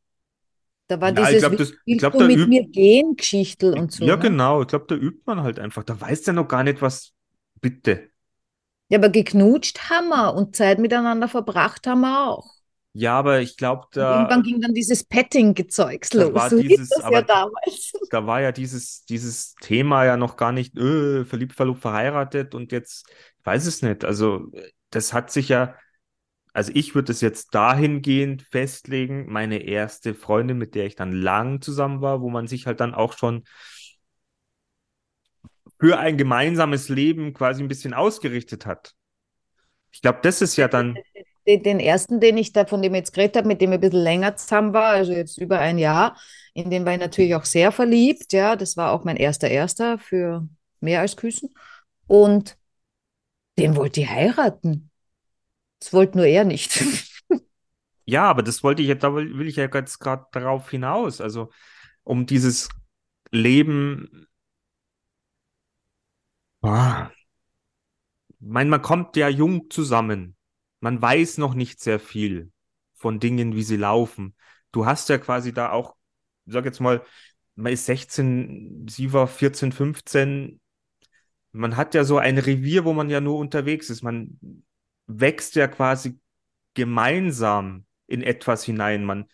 da war Ja, ich dieses glaub, das- ich glaub, du mit mir gehen, Geschichtel und so. ja ne? genau, ich glaube, da übt man halt einfach. Da weiß der noch gar nicht, was, bitte. Ja, aber geknutscht haben wir und Zeit miteinander verbracht haben wir auch. Ja, aber ich glaube, Und da, irgendwann ging dann dieses Petting-Gezeugs los. war So dieses- das ja damals. da war ja dieses, dieses Thema ja noch gar nicht, äh, verliebt, verlobt, verheiratet und jetzt, ich weiß es nicht. Also, das hat sich ja, also ich würde es jetzt dahingehend festlegen, meine erste Freundin, mit der ich dann lang zusammen war, wo man sich halt dann auch schon für ein gemeinsames Leben quasi ein bisschen ausgerichtet hat. Ich glaube, das ist ja dann, Den, den ersten, den ich da, von dem ich jetzt geredet habe, mit dem ich ein bisschen länger zusammen war, also jetzt über ein Jahr, in den war ich natürlich auch sehr verliebt. Ja, das war auch mein erster Erster für mehr als Küssen. Und den wollte ich heiraten. Das wollte nur er nicht. ja, aber das wollte ich jetzt, da will will ich ja jetzt gerade darauf hinaus. Also, um dieses Leben, ah, ich meine, man kommt ja jung zusammen. Man weiß noch nicht sehr viel von Dingen, wie sie laufen. Du hast ja quasi da auch, ich sag jetzt mal, man ist 16, sie war 14, 15. Man hat ja so ein Revier, wo man ja nur unterwegs ist. Man wächst ja quasi gemeinsam in etwas hinein. Man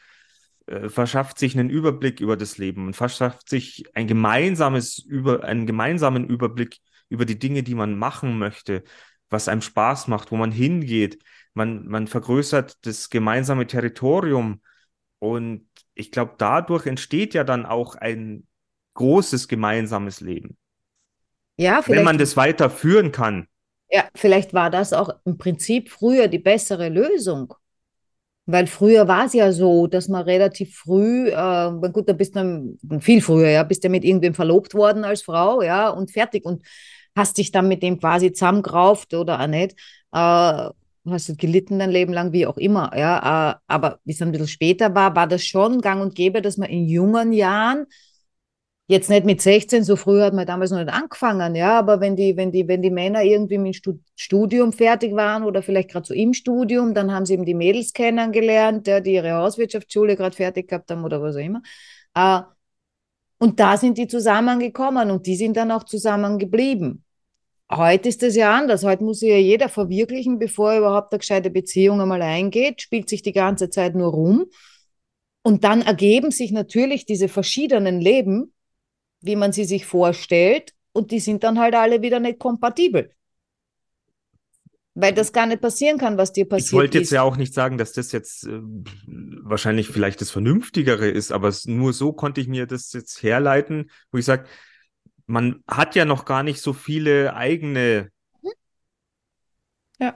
äh, verschafft sich einen Überblick über das Leben. Man verschafft sich ein gemeinsames über einen gemeinsamen Überblick über die Dinge, die man machen möchte, was einem Spaß macht, wo man hingeht. Man, man vergrößert das gemeinsame Territorium und ich glaube, dadurch entsteht ja dann auch ein großes gemeinsames Leben. Ja, Wenn man vielleicht, das weiterführen kann. Ja, vielleicht war das auch im Prinzip früher die bessere Lösung. Weil früher war es ja so, dass man relativ früh, äh, gut, da bist du viel früher, ja, bist ja mit irgendwem verlobt worden als Frau, ja, und fertig und hast dich dann mit dem quasi zusammengerauft oder auch nicht. Äh, hast du gelitten dein Leben lang, wie auch immer, ja. Äh, aber wie es ein bisschen später war, war das schon gang und gäbe, dass man in jungen Jahren Jetzt nicht mit 16, so früh hat man damals noch nicht angefangen, ja, aber wenn die, wenn die, wenn die Männer irgendwie mit dem Studium fertig waren oder vielleicht gerade so im Studium, dann haben sie eben die Mädels kennengelernt, ja, die ihre Hauswirtschaftsschule gerade fertig gehabt haben oder was auch immer. Äh, und da sind die zusammengekommen und die sind dann auch zusammengeblieben. Heute ist das ja anders. Heute muss sich ja jeder verwirklichen, bevor er überhaupt eine gescheite Beziehung einmal eingeht, spielt sich die ganze Zeit nur rum. Und dann ergeben sich natürlich diese verschiedenen Leben, wie man sie sich vorstellt, und die sind dann halt alle wieder nicht kompatibel. Weil das gar nicht passieren kann, was dir passiert Ich wollte jetzt ist. ja auch nicht sagen, dass das jetzt äh, wahrscheinlich vielleicht das Vernünftigere ist, aber es, nur so konnte ich mir das jetzt herleiten, wo ich sage, man hat ja noch gar nicht so viele eigene Ja.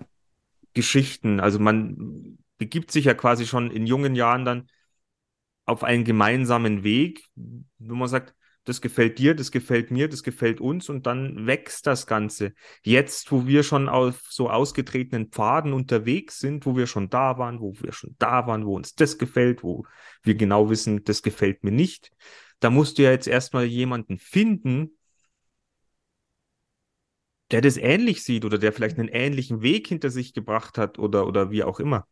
Geschichten. Also man begibt sich ja quasi schon in jungen Jahren dann auf einen gemeinsamen Weg, wo man sagt, das gefällt dir, das gefällt mir, das gefällt uns und dann wächst das Ganze. Jetzt, wo wir schon auf so ausgetretenen Pfaden unterwegs sind, wo wir schon da waren, wo wir schon da waren, wo uns das gefällt, wo wir genau wissen, das gefällt mir nicht, da musst du ja jetzt erstmal jemanden finden, der das ähnlich sieht oder der vielleicht einen ähnlichen Weg hinter sich gebracht hat oder, oder wie auch immer.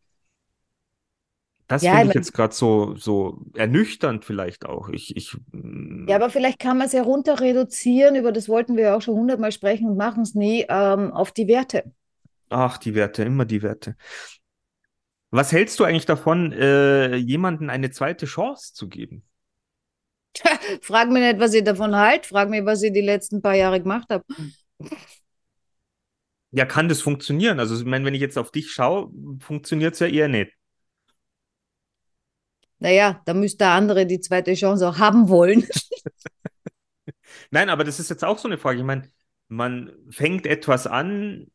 Das Ja, finde ich jetzt gerade so, so ernüchternd vielleicht auch. Ich, ich, mm, Ja, aber vielleicht kann man es ja runter reduzieren, über das wollten wir ja auch schon hundertmal sprechen und machen es nie, ähm, auf die Werte. ach, die Werte, immer die Werte. Was hältst du eigentlich davon, äh, jemandem eine zweite Chance zu geben? Frag mich nicht, was ich davon halte, frag mich, was ich die letzten paar Jahre gemacht habe. Ja, kann das funktionieren? Also, ich meine, wenn ich jetzt auf dich schaue, funktioniert es ja eher nicht. Naja, da müsste der andere die zweite Chance auch haben wollen. Nein, aber das ist jetzt auch so eine Frage. Ich meine, man fängt etwas an,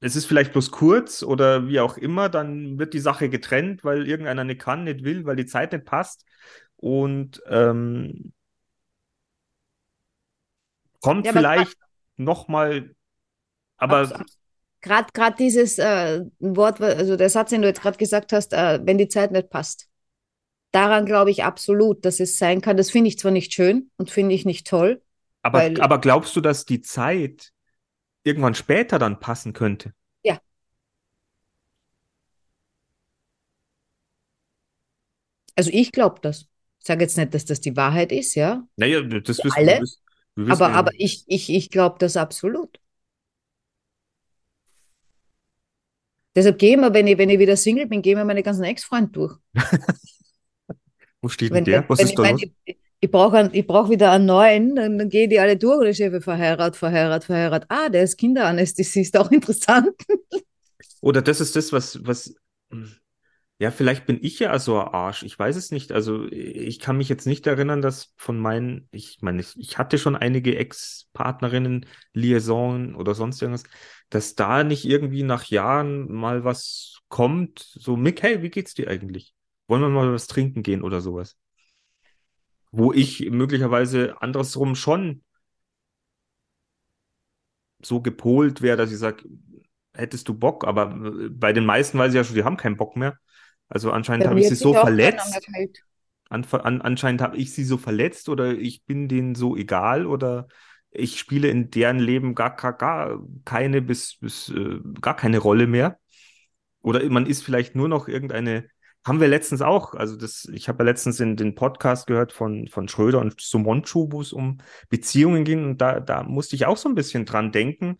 es ist vielleicht bloß kurz oder wie auch immer, dann wird die Sache getrennt, weil irgendeiner nicht kann, nicht will, weil die Zeit nicht passt. Und ähm, kommt Ja, vielleicht nochmal, aber abs- Gerade gerade dieses äh, Wort, also der Satz, den du jetzt gerade gesagt hast, äh, wenn die Zeit nicht passt. Daran glaube ich absolut, dass es sein kann. Das finde ich zwar nicht schön und finde ich nicht toll. Aber, Weil- aber glaubst du, dass die Zeit irgendwann später dann passen könnte? Ja. Also ich glaube das. Ich sage jetzt nicht, dass das die Wahrheit ist, ja. Naja, das wissen alle? wir. wissen- wir wissen Aber, ja- aber ich, ich, ich glaube das absolut. Deshalb gehe ich mir, wenn ich, wenn ich wieder Single bin, gehe ich mir meine ganzen Ex-Freunde durch. Wo steht denn der? Was wenn ist ich da mein, los? ich, ich brauche brauch wieder einen neuen, dann, dann gehe die alle durch und ich stehe verheiratet, verheiratet, verheiratet. Ah, der ist Kinderanästhesist, auch interessant. Oder das ist das, was, was, ja, vielleicht bin ich ja so ein Arsch. Ich weiß es nicht. Also, ich kann mich jetzt nicht erinnern, dass von meinen, ich meine, ich, ich hatte schon einige Ex-Partnerinnen, Liaison oder sonst irgendwas, dass da nicht irgendwie nach Jahren mal was kommt, so, Mick, hey, wie geht's dir eigentlich? Wollen wir mal was trinken gehen oder sowas? Wo ich möglicherweise andersrum schon so gepolt wäre, dass ich sage, hättest du Bock, aber äh, bei den meisten weiß ich ja schon, die haben keinen Bock mehr. Also anscheinend habe ich sie so verletzt. An, an, anscheinend habe ich sie so verletzt oder ich bin denen so egal oder ich spiele in deren Leben gar, gar, gar keine bis, bis äh, gar keine Rolle mehr. Oder man ist vielleicht nur noch irgendeine, haben wir letztens auch, also das, ich habe ja letztens in den Podcast gehört von, von Schröder und Sumonchu, wo es um Beziehungen ging. Und da, da musste ich auch so ein bisschen dran denken,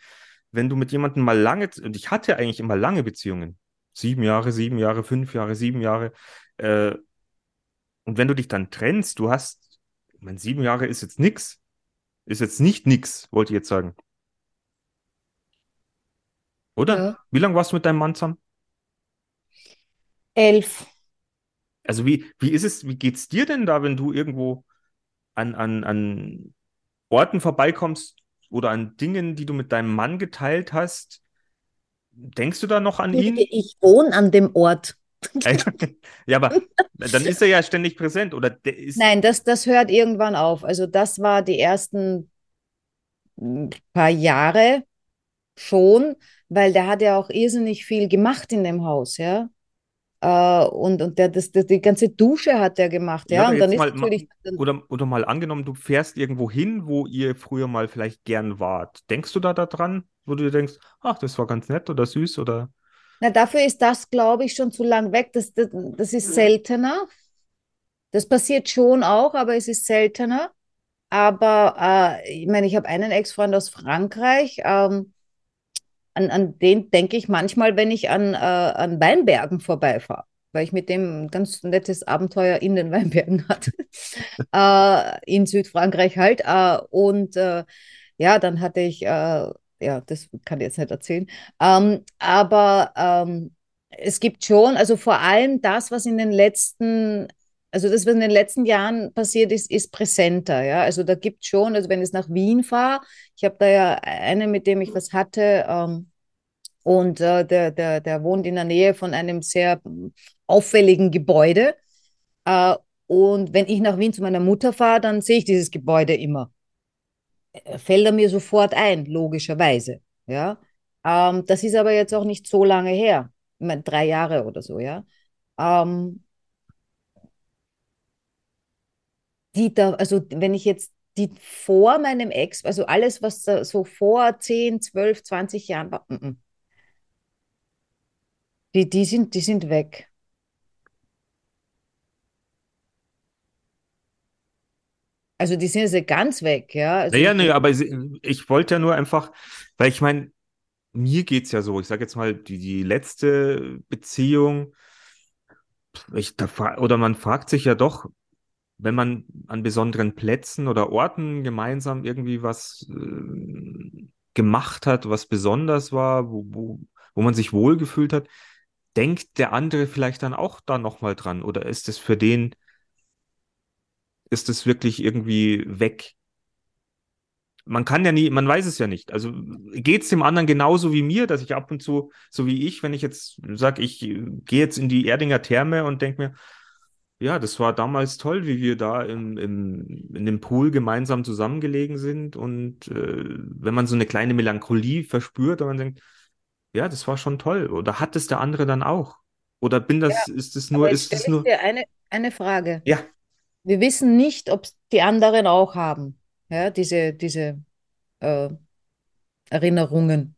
wenn du mit jemandem mal lange, und ich hatte eigentlich immer lange Beziehungen, sieben Jahre, sieben Jahre, fünf Jahre, sieben Jahre, äh, und wenn du dich dann trennst, du hast, ich meine, sieben Jahre ist jetzt nix, ist jetzt nicht nix, wollte ich jetzt sagen. Oder? Ja. Wie lange warst du mit deinem Mann zusammen? Elf. Also wie, wie ist es, wie geht's dir denn da, wenn du irgendwo an, an, an Orten vorbeikommst oder an Dingen, die du mit deinem Mann geteilt hast? Denkst du da noch an ihn? Ich wohne an dem Ort. Ja, aber dann ist er ja ständig präsent oder. Nein, das, das hört irgendwann auf. Also das war die ersten mm, paar Jahre schon, weil der hat ja auch irrsinnig viel gemacht in dem Haus, ja. Äh, und und der, das, das, die ganze Dusche hat er gemacht, Ja, ja. Und dann ist mal- natürlich, Oder, oder mal angenommen, du fährst irgendwo hin, wo ihr früher mal vielleicht gern wart. Denkst du da daran, wo du dir denkst, ach, das war ganz nett oder süß oder. Na, dafür ist das, glaube ich, schon zu lang weg. Das, das, das ist seltener. Das passiert schon auch, aber es ist seltener. Aber äh, ich meine, ich habe einen Ex-Freund aus Frankreich. Ähm, an, an den denke ich manchmal, wenn ich an, äh, an Weinbergen vorbeifahre, weil ich mit dem ein ganz nettes Abenteuer in den Weinbergen hatte. äh, in Südfrankreich halt. Äh, und äh, ja, dann hatte ich äh, ja, das kann ich jetzt nicht erzählen. Ähm, aber ähm, es gibt schon, also vor allem das, was in den letzten, also das, was in den letzten Jahren passiert ist, ist präsenter. Ja, also da gibt schon, also wenn ich nach Wien fahre, ich habe da ja einen, mit dem ich was hatte, ähm, und äh, der, der, der wohnt in der Nähe von einem sehr auffälligen Gebäude. Äh, und wenn ich nach Wien zu meiner Mutter fahre, dann sehe ich dieses Gebäude immer. Äh, fällt er mir sofort ein, logischerweise. Ja? Ähm, das ist aber jetzt auch nicht so lange her. Ich meine, drei Jahre oder so, ja. Ähm, die da, also wenn ich jetzt die vor meinem Ex, also alles, was so vor 10, 12, 20 Jahren war, m -m. Die, die sind, die sind weg. Also die sind jetzt ganz weg, ja. Also Naja, nee, aber ich wollte ja nur einfach, weil ich meine, mir geht's ja so, ich sage jetzt mal, die, die letzte Beziehung, ich, oder man fragt sich ja doch, wenn man an besonderen Plätzen oder Orten gemeinsam irgendwie was äh, gemacht hat, was besonders war, wo, wo, wo man sich wohlgefühlt hat, denkt der andere vielleicht dann auch da nochmal dran? Oder ist es für den, ist es wirklich irgendwie weg? Man kann ja nie, man weiß es ja nicht. Also geht es dem anderen genauso wie mir, dass ich ab und zu, so wie ich, wenn ich jetzt sage, ich gehe jetzt in die Erdinger Therme und denke mir, ja, das war damals toll, wie wir da im, im, in dem Pool gemeinsam zusammengelegen sind. Und äh, wenn man so eine kleine Melancholie verspürt und man denkt, ja, das war schon toll. Oder hat es der andere dann auch? Oder bin ja, das, ist es nur, ist es stelle ich nur, dir eine, eine Frage. ja, Wir wissen nicht, ob es die anderen auch haben, ja, diese, diese äh, Erinnerungen,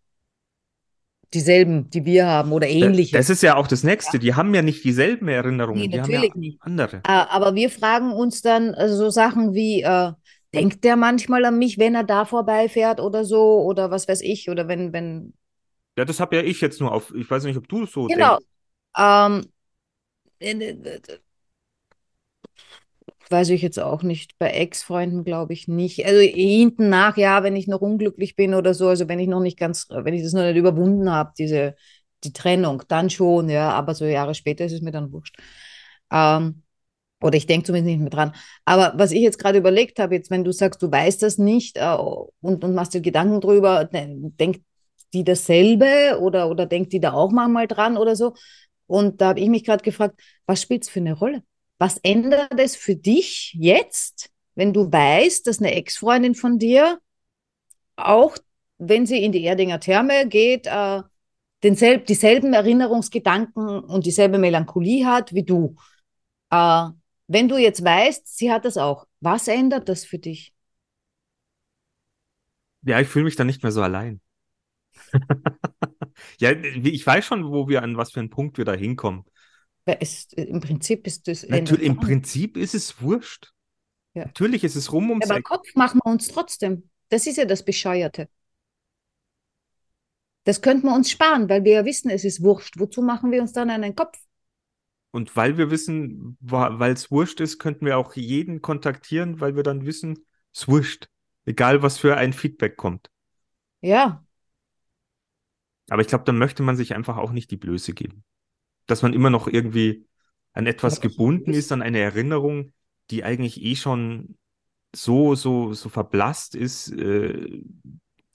dieselben, die wir haben oder ähnliche. das ist ja auch das Ja. Nächste. Die haben ja nicht dieselben Nee, Erinnerungen, die haben ja natürlich nicht. andere. Äh, aber wir fragen uns dann äh, so Sachen wie, äh, denkt der manchmal an mich, wenn er da vorbeifährt oder so, oder was weiß ich, oder wenn, wenn, Ja, das habe ja ich jetzt nur auf, ich weiß nicht, ob du so genau. denkst. Ähm, äh, äh, weiß ich jetzt auch nicht. Bei Ex-Freunden glaube ich nicht. Also hinten nach, ja, wenn ich noch unglücklich bin oder so, also wenn ich noch nicht ganz, wenn ich das noch nicht überwunden habe, diese, die Trennung, dann schon, ja, aber so Jahre später ist es mir dann wurscht. Ähm, oder ich denke zumindest nicht mehr dran. Aber was ich jetzt gerade überlegt habe, jetzt, wenn du sagst, du weißt das nicht äh, und, und machst dir Gedanken drüber, de- denkt die dasselbe oder, oder denkt die da auch manchmal dran oder so? Und da habe ich mich gerade gefragt, was spielt es für eine Rolle? Was ändert es für dich jetzt, wenn du weißt, dass eine Ex-Freundin von dir auch, wenn sie in die Erdinger Therme geht, äh, denselb, dieselben Erinnerungsgedanken und dieselbe Melancholie hat wie du? Äh, wenn du jetzt weißt, sie hat das auch, was ändert das für dich? Ja, ich fühle mich dann nicht mehr so allein. Ja, ich weiß schon, wo wir an was für einen Punkt wir da hinkommen. Weil Es, Im Prinzip ist das Natürlich, im. Prinzip ist es wurscht. Ja. Natürlich ist es rum ums Aber Eck. Kopf machen wir uns trotzdem. Das ist ja das Bescheuerte. Das könnten wir uns sparen, weil wir ja wissen, es ist wurscht. Wozu machen wir uns dann einen Kopf? Und weil wir wissen, weil es wurscht ist, könnten wir auch jeden kontaktieren, weil wir dann wissen, es wurscht. Egal, was für ein Feedback kommt. Ja, Aber ich glaube, dann möchte man sich einfach auch nicht die Blöße geben. Dass man immer noch irgendwie an etwas gebunden ist- an eine Erinnerung, die eigentlich eh schon so, so, so verblasst ist, äh,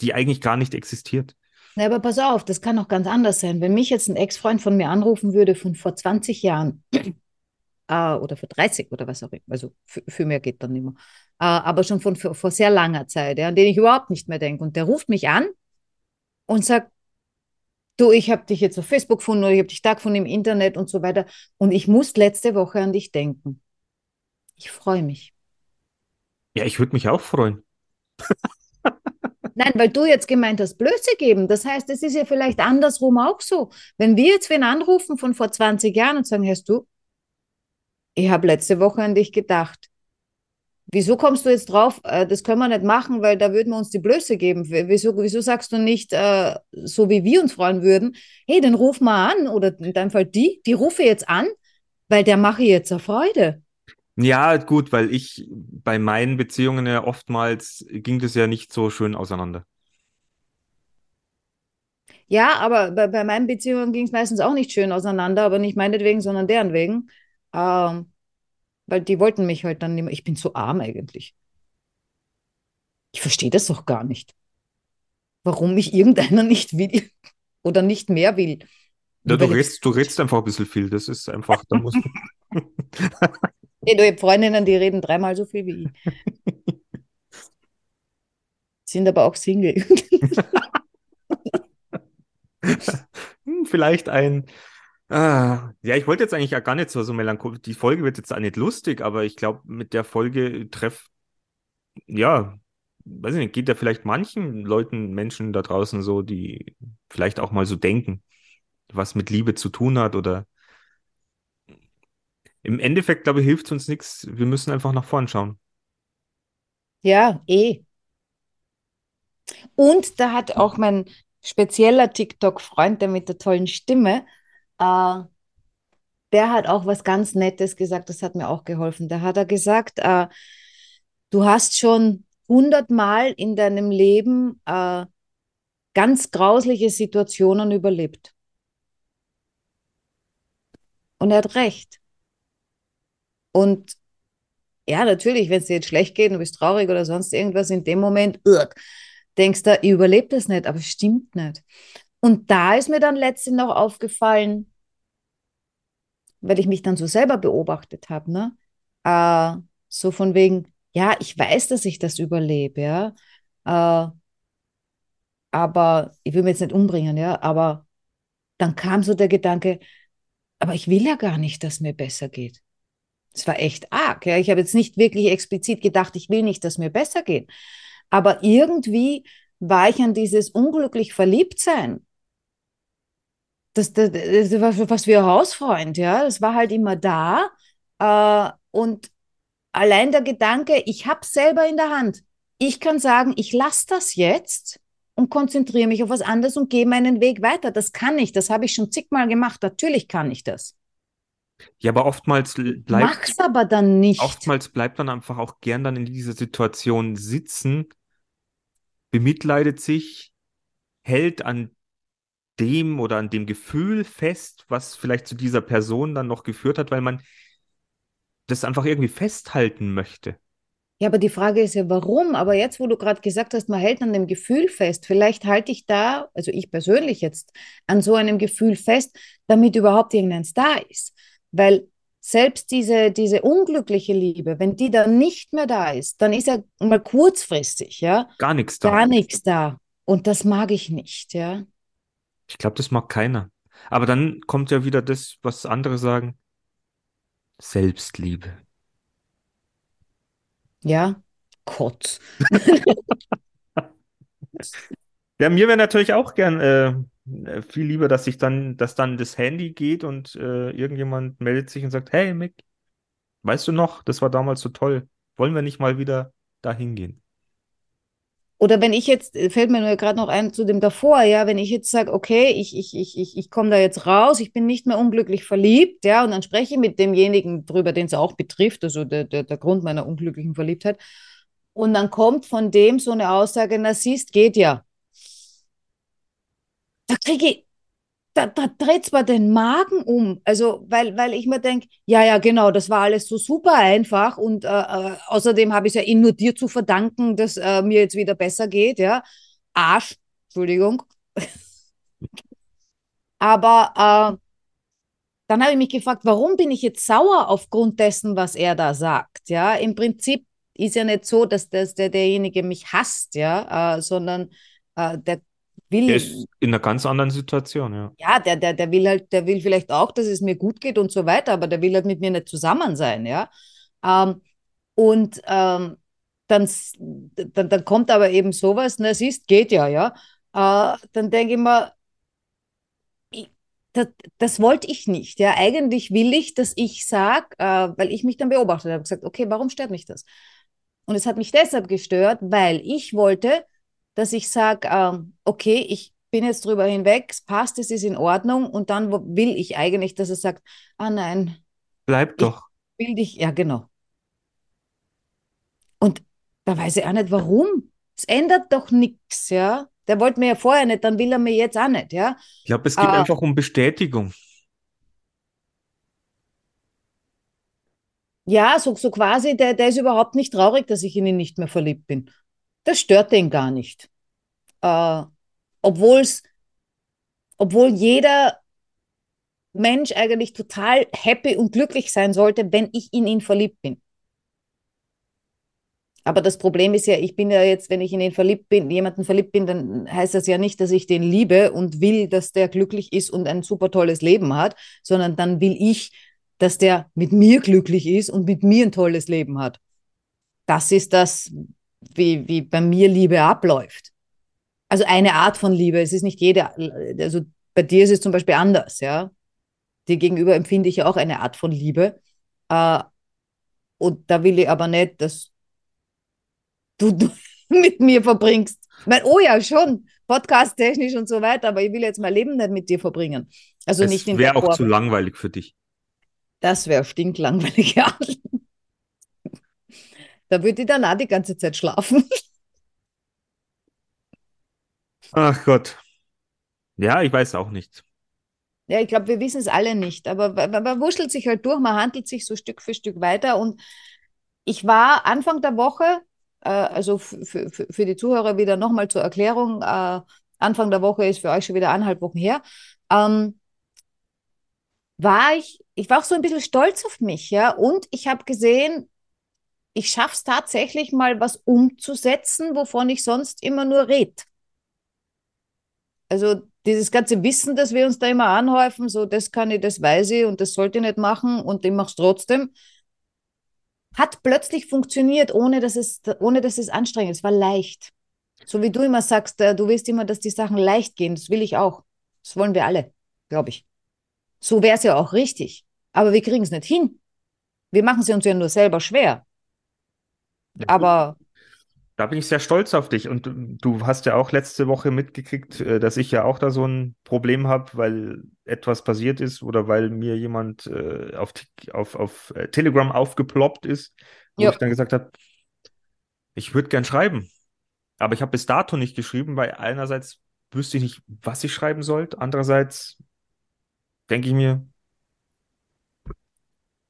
die eigentlich gar nicht existiert. Na, aber pass auf, das kann auch ganz anders sein. Wenn mich jetzt ein Ex-Freund von mir anrufen würde von vor 20 Jahren äh, oder vor 30 oder was auch immer, also für, für mehr geht dann nicht mehr, äh, aber schon von vor, vor sehr langer Zeit, ja, an den ich überhaupt nicht mehr denke. Und der ruft mich an und sagt, du, ich habe dich jetzt auf Facebook gefunden oder ich habe dich da gefunden im Internet und so weiter. Und ich muss letzte Woche an dich denken. Ich freue mich. Ja, ich würde mich auch freuen. Nein, weil du jetzt gemeint hast, Blöße geben. Das heißt, es ist ja vielleicht andersrum auch so. Wenn wir jetzt wen anrufen von vor 20 Jahren und sagen, hörst du, ich habe letzte Woche an dich gedacht. Wieso kommst du jetzt drauf? Äh, Das können wir nicht machen, weil da würden wir uns die Blöße geben. Wieso, wieso sagst du nicht, äh, so wie wir uns freuen würden, hey, den ruf mal an oder in deinem Fall die, die rufe jetzt an, weil der mache ich jetzt eine Freude. Ja, gut, weil ich bei meinen Beziehungen ja oftmals ging das ja nicht so schön auseinander. Ja, aber bei, bei meinen Beziehungen ging es meistens auch nicht schön auseinander, aber nicht meinetwegen, sondern deren wegen. Ähm, weil die wollten mich halt dann nicht mehr. Ich bin zu arm eigentlich. Ich verstehe das doch gar nicht. Warum mich irgendeiner nicht will oder nicht mehr will. Ja, du, redst, du redst einfach ein bisschen viel. Das ist einfach, da musst du. Hey, du hast Freundinnen, die reden dreimal so viel wie ich. Sind aber auch Single. Hm, Vielleicht ein. Ah, ja, ich wollte jetzt eigentlich ja gar nicht so, so melancholisch. Die Folge wird jetzt auch nicht lustig, aber ich glaube, mit der Folge treff, ja, weiß ich nicht, geht ja vielleicht manchen Leuten, Menschen da draußen so, die vielleicht auch mal so denken, was mit Liebe zu tun hat oder im Endeffekt, glaube ich, hilft uns nichts. Wir müssen einfach nach vorn schauen. Ja, eh. Und da hat auch mein spezieller TikTok-Freund, der mit der tollen Stimme, äh, der hat auch was ganz Nettes gesagt, das hat mir auch geholfen. Da hat er gesagt, äh, du hast schon hundertmal in deinem Leben äh, ganz grausliche Situationen überlebt. Und er hat recht. Und ja, natürlich, wenn es dir jetzt schlecht geht und du bist traurig oder sonst irgendwas, in dem Moment, irg, denkst du, ich überlebe das nicht, aber es stimmt nicht. Und da ist mir dann letztens noch aufgefallen, weil ich mich dann so selber beobachtet habe, ne? Äh, so von wegen, ja, ich weiß, dass ich das überlebe, ja. Äh, aber ich will mich jetzt nicht umbringen, ja. Aber dann kam so der Gedanke, aber ich will ja gar nicht, dass mir besser geht. Es war echt arg. Ja. Ich habe jetzt nicht wirklich explizit gedacht, ich will nicht, dass mir besser geht. Aber irgendwie war ich an dieses unglücklich Verliebtsein. Das, das, das war fast wie ein Hausfreund, ja. Das war halt immer da. Äh, und allein der Gedanke, ich habe es selber in der Hand. Ich kann sagen, ich lasse das jetzt und konzentriere mich auf was anderes und gehe meinen Weg weiter. Das kann ich, das habe ich schon zigmal gemacht. Natürlich kann ich das. Ja, aber oftmals bleibt, Mach's aber dann nicht. oftmals bleibt man einfach auch gern dann in dieser Situation sitzen, bemitleidet sich, hält an dem oder an dem Gefühl fest, was vielleicht zu dieser Person dann noch geführt hat, weil man das einfach irgendwie festhalten möchte. Ja, aber die Frage ist ja, warum? Aber jetzt, wo du gerade gesagt hast, man hält an dem Gefühl fest, vielleicht halte ich da, also ich persönlich jetzt, an so einem Gefühl fest, damit überhaupt irgendeins da ist. Weil selbst diese, diese unglückliche Liebe, wenn die dann nicht mehr da ist, dann ist ja mal kurzfristig, ja, Gar nichts da. gar nichts da. Und das mag ich nicht, ja. Ich glaube, das mag keiner. Aber dann kommt ja wieder das, was andere sagen. Selbstliebe. Ja, Kotz. Ja, mir wäre natürlich auch gern äh, viel lieber, dass ich dann, dass dann das Handy geht und äh, irgendjemand meldet sich und sagt, hey Mick, weißt du noch, das war damals so toll. Wollen wir nicht mal wieder dahin gehen? Oder wenn ich jetzt, äh, fällt mir nur gerade noch ein zu dem davor, ja, wenn ich jetzt sage, okay, ich, ich, ich, ich, ich komme da jetzt raus, ich bin nicht mehr unglücklich verliebt, ja, und dann spreche ich mit demjenigen drüber, den es auch betrifft, also der, der, der Grund meiner unglücklichen Verliebtheit. Und dann kommt von dem so eine Aussage, na siehst, geht ja. Da kriege ich, da, da dreht zwar den Magen um, also weil, weil ich mir denke, ja, ja, genau, das war alles so super einfach und äh, äh, außerdem habe ich es ja eh nur dir zu verdanken, dass äh, mir jetzt wieder besser geht, ja. Arsch, Entschuldigung. Aber äh, dann habe ich mich gefragt, warum bin ich jetzt sauer aufgrund dessen, was er da sagt, ja. Im Prinzip ist ja nicht so, dass das, der, derjenige mich hasst, ja, äh, sondern äh, der will Der ist in einer ganz anderen Situation, ja. ja, der, der, der will halt, der will vielleicht auch, dass es mir gut geht und so weiter, aber der will halt mit mir nicht zusammen sein, ja. Ähm, und ähm, dann, dann, dann kommt aber eben sowas, na siehst, geht ja, ja. Äh, dann denke ich mir, das, das wollte ich nicht, ja. Eigentlich will ich, dass ich sage, äh, weil ich mich dann beobachtet habe, gesagt, okay, warum stört mich das? Und es hat mich deshalb gestört, weil ich wollte, dass ich sage, ähm, okay, ich bin jetzt drüber hinweg, es passt, es ist in Ordnung und dann will ich eigentlich, dass er sagt, ah nein, Bleib doch. will dich, ja genau. Und da weiß ich auch nicht, warum. Es ändert doch nichts, ja. Der wollte mir ja vorher nicht, dann will er mir jetzt auch nicht, ja. Ich glaube, es geht Ah. einfach um Bestätigung. Ja, so, so quasi, der, der ist überhaupt nicht traurig, dass ich in ihn nicht mehr verliebt bin. Das stört den gar nicht. Äh, obwohl's, obwohl jeder Mensch eigentlich total happy und glücklich sein sollte, wenn ich in ihn verliebt bin. Aber das Problem ist ja, ich bin ja jetzt, wenn ich in ihn verliebt bin, jemanden verliebt bin, dann heißt das ja nicht, dass ich den liebe und will, dass der glücklich ist und ein super tolles Leben hat, sondern dann will ich, dass der mit mir glücklich ist und mit mir ein tolles Leben hat. Das ist das, wie, wie bei mir Liebe abläuft. Also eine Art von Liebe. Es ist nicht jede, also bei dir ist es zum Beispiel anders, ja. Dir gegenüber empfinde ich ja auch eine Art von Liebe. Äh, und da will ich aber nicht, dass du, du mit mir verbringst. Ich mein, oh ja, schon, podcast-technisch und so weiter, aber ich will jetzt mein Leben nicht mit dir verbringen. Also es nicht in wäre auch Form. zu langweilig für dich. Das wäre stinklangweilig, ja. Da würde ich dann auch die ganze Zeit schlafen. Ach Gott. Ja, ich weiß auch nicht. Ja, ich glaube, wir wissen es alle nicht, aber man, wurschtelt sich halt durch, man handelt sich so Stück für Stück weiter. Und ich war Anfang der Woche, äh, also f- f- f- für die Zuhörer wieder nochmal zur Erklärung, äh, Anfang der Woche ist für euch schon wieder eineinhalb Wochen her, ähm, war ich, ich war auch so ein bisschen stolz auf mich, ja, und ich habe gesehen, ich schaffe es tatsächlich mal was umzusetzen, wovon ich sonst immer nur rede. Also dieses ganze Wissen, das wir uns da immer anhäufen, so das kann ich, das weiß ich und das sollte ich nicht machen und ich mache es trotzdem, hat plötzlich funktioniert, ohne dass es, ohne dass es anstrengend ist. Es war leicht. So wie du immer sagst, äh, du willst immer, dass die Sachen leicht gehen. Das will ich auch. Das wollen wir alle, glaube ich. So wäre es ja auch richtig. Aber wir kriegen es nicht hin. Wir machen es uns ja nur selber schwer. Aber Da bin ich sehr stolz auf dich. Und du- hast ja auch letzte Woche mitgekriegt, äh, dass ich ja auch da so ein Problem habe, weil etwas passiert ist oder weil mir jemand äh, auf, auf, auf äh, Telegram aufgeploppt ist, wo Ja. ich dann gesagt habe, ich würde gern schreiben. Aber ich habe bis dato nicht geschrieben, weil einerseits wüsste ich nicht, was ich schreiben sollte. Andererseits denke ich mir,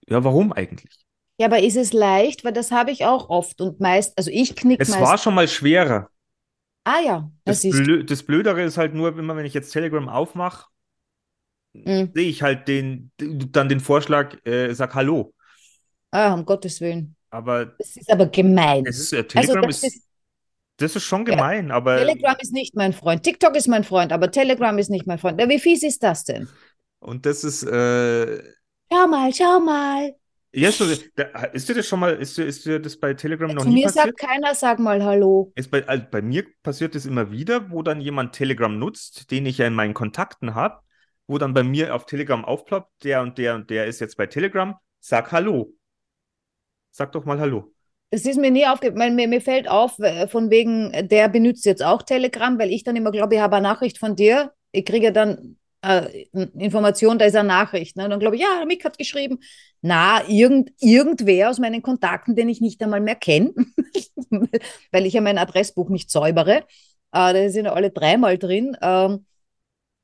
ja, warum eigentlich? Ja, aber ist es leicht? Weil das habe ich auch oft und meist, also ich knick Es meist. war schon mal schwerer. Ah ja, das Das, ist. Blö das Blödere ist halt nur, immer wenn ich jetzt Telegram aufmache, Mm. sehe ich halt den, dann den Vorschlag, äh, sag Hallo. Ah, um Gottes Willen. Aber Das ist aber gemein. ist, äh, Also Telegram das ist, ist, das ist schon Ja, gemein, aber Telegram ist nicht mein Freund. TikTok ist mein Freund, aber Telegram ist nicht mein Freund. Ja, wie fies ist das denn? und das ist, äh, Schau mal, schau mal. Ja, so, da, ist dir das schon mal, ist dir, ist dir das bei Telegram noch Zu nie mir passiert? sagt keiner, sag mal Hallo. Ist bei, also bei mir passiert es immer wieder, wo dann jemand Telegram nutzt, den ich ja in meinen Kontakten habe, wo dann bei mir auf Telegram aufploppt, der und der und der ist jetzt bei Telegram, sag Hallo. Sag doch mal Hallo. Das ist mir nie aufgefallen. Mir, mir fällt auf, äh, von wegen, der benutzt jetzt auch Telegram, weil ich dann immer glaube, ich habe eine Nachricht von dir. Ich kriege dann äh, Information, da ist eine Nachricht. Ne? Dann glaube ich, ja, Mick hat geschrieben. Na, irgend, irgendwer aus meinen Kontakten, den ich nicht einmal mehr kenne, weil ich ja mein Adressbuch nicht säubere. Äh, da sind ja alle dreimal drin. Ähm,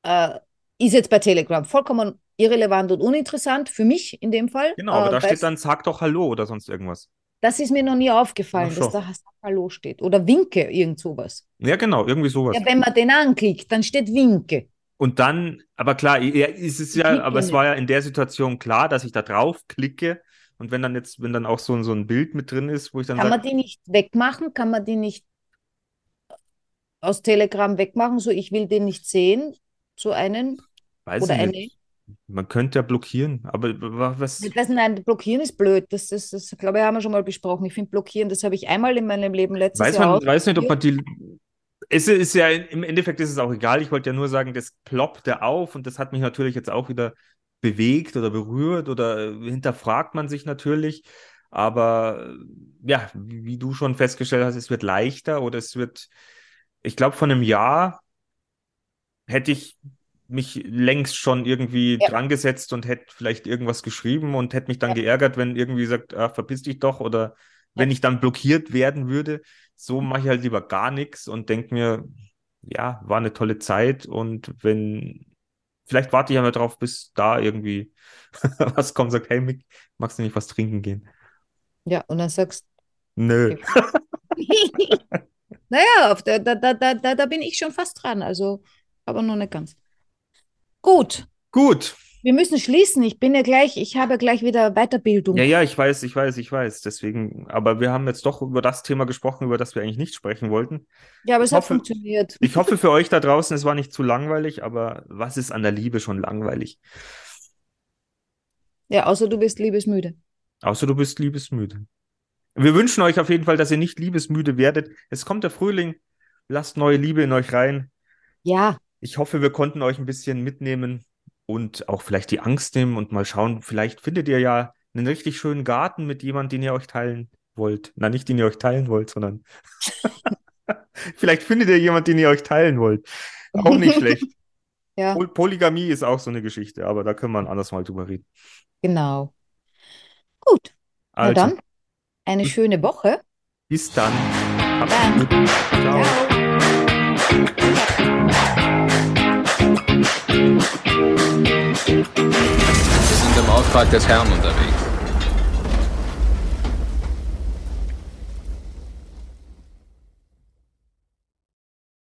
äh, ist jetzt bei Telegram vollkommen irrelevant und uninteressant für mich in dem Fall. Genau, aber äh, da steht dann, sag doch Hallo oder sonst irgendwas. das ist mir noch nie aufgefallen, dass da Hallo steht. Oder Winke, irgend sowas. Ja, genau, irgendwie sowas. Ja, wenn man den anklickt, dann steht Winke. Und dann, aber klar, ja, ist es ja, aber es war ja in der Situation klar, dass ich da drauf klicke. Und wenn dann jetzt, wenn dann auch so, ein- so ein Bild mit drin ist, wo ich dann Kann man sage, die nicht wegmachen? Kann man die nicht aus Telegram wegmachen? So, ich will den nicht sehen. So einen. weiß oder ich eine. nicht, man könnte ja blockieren, aber wa- was, Das, nein, blockieren ist blöd. Das, das, das glaube ich, haben wir schon mal besprochen. Ich finde blockieren, das habe ich einmal in meinem Leben letztes weiß Jahr man, weiß nicht, ob man die, es ist ja, im Endeffekt ist es auch egal, ich wollte ja nur sagen, das ploppte auf und das hat mich natürlich jetzt auch wieder bewegt oder berührt oder hinterfragt man sich natürlich. Aber ja, wie, du schon festgestellt hast, es wird leichter oder es wird, ich glaube, von einem Jahr hätte ich mich längst schon irgendwie Ja. dran gesetzt und hätte vielleicht irgendwas geschrieben und hätte mich dann geärgert, wenn irgendwie sagt, ah, verpiss dich doch oder wenn ich dann blockiert werden würde. So mache ich halt lieber gar nichts und denke mir, ja, war eine tolle Zeit und wenn, vielleicht warte ich ja mal drauf, bis da irgendwie was kommt, sagt, hey Mick, magst du nicht was trinken gehen? Ja, und dann sagst Nö. naja, auf der, da, da, da, da, da bin ich schon fast dran, also, aber noch nicht ganz. Gut, Gut. Wir müssen schließen. Ich bin ja gleich, ich habe ja gleich wieder Weiterbildung. Ja, ja, ich weiß, ich weiß, ich weiß. Deswegen, aber wir haben jetzt doch über das Thema gesprochen, über das wir eigentlich nicht sprechen wollten. Ja, aber es Ich hat hoffe- funktioniert. Ich hoffe für euch da draußen, es war nicht zu langweilig, aber was ist an der Liebe schon langweilig? Ja, außer du bist liebesmüde. Außer du bist liebesmüde. Wir wünschen euch auf jeden Fall, dass ihr nicht liebesmüde werdet. Es kommt der Frühling. Lasst neue Liebe in euch rein. Ja, Ich hoffe, wir konnten euch ein bisschen mitnehmen und auch vielleicht die Angst nehmen und mal schauen. Vielleicht findet ihr ja einen richtig schönen Garten mit jemandem, den ihr euch teilen wollt. Na, nicht den ihr euch teilen wollt, sondern vielleicht findet ihr jemanden, den ihr euch teilen wollt. Auch nicht schlecht. ja, Pol Polygamie ist auch so eine Geschichte, aber da können wir ein anderes Mal drüber reden. genau. Gut, na Also, dann, eine schöne Woche. bis dann. Ciao. fuck this helmet, I.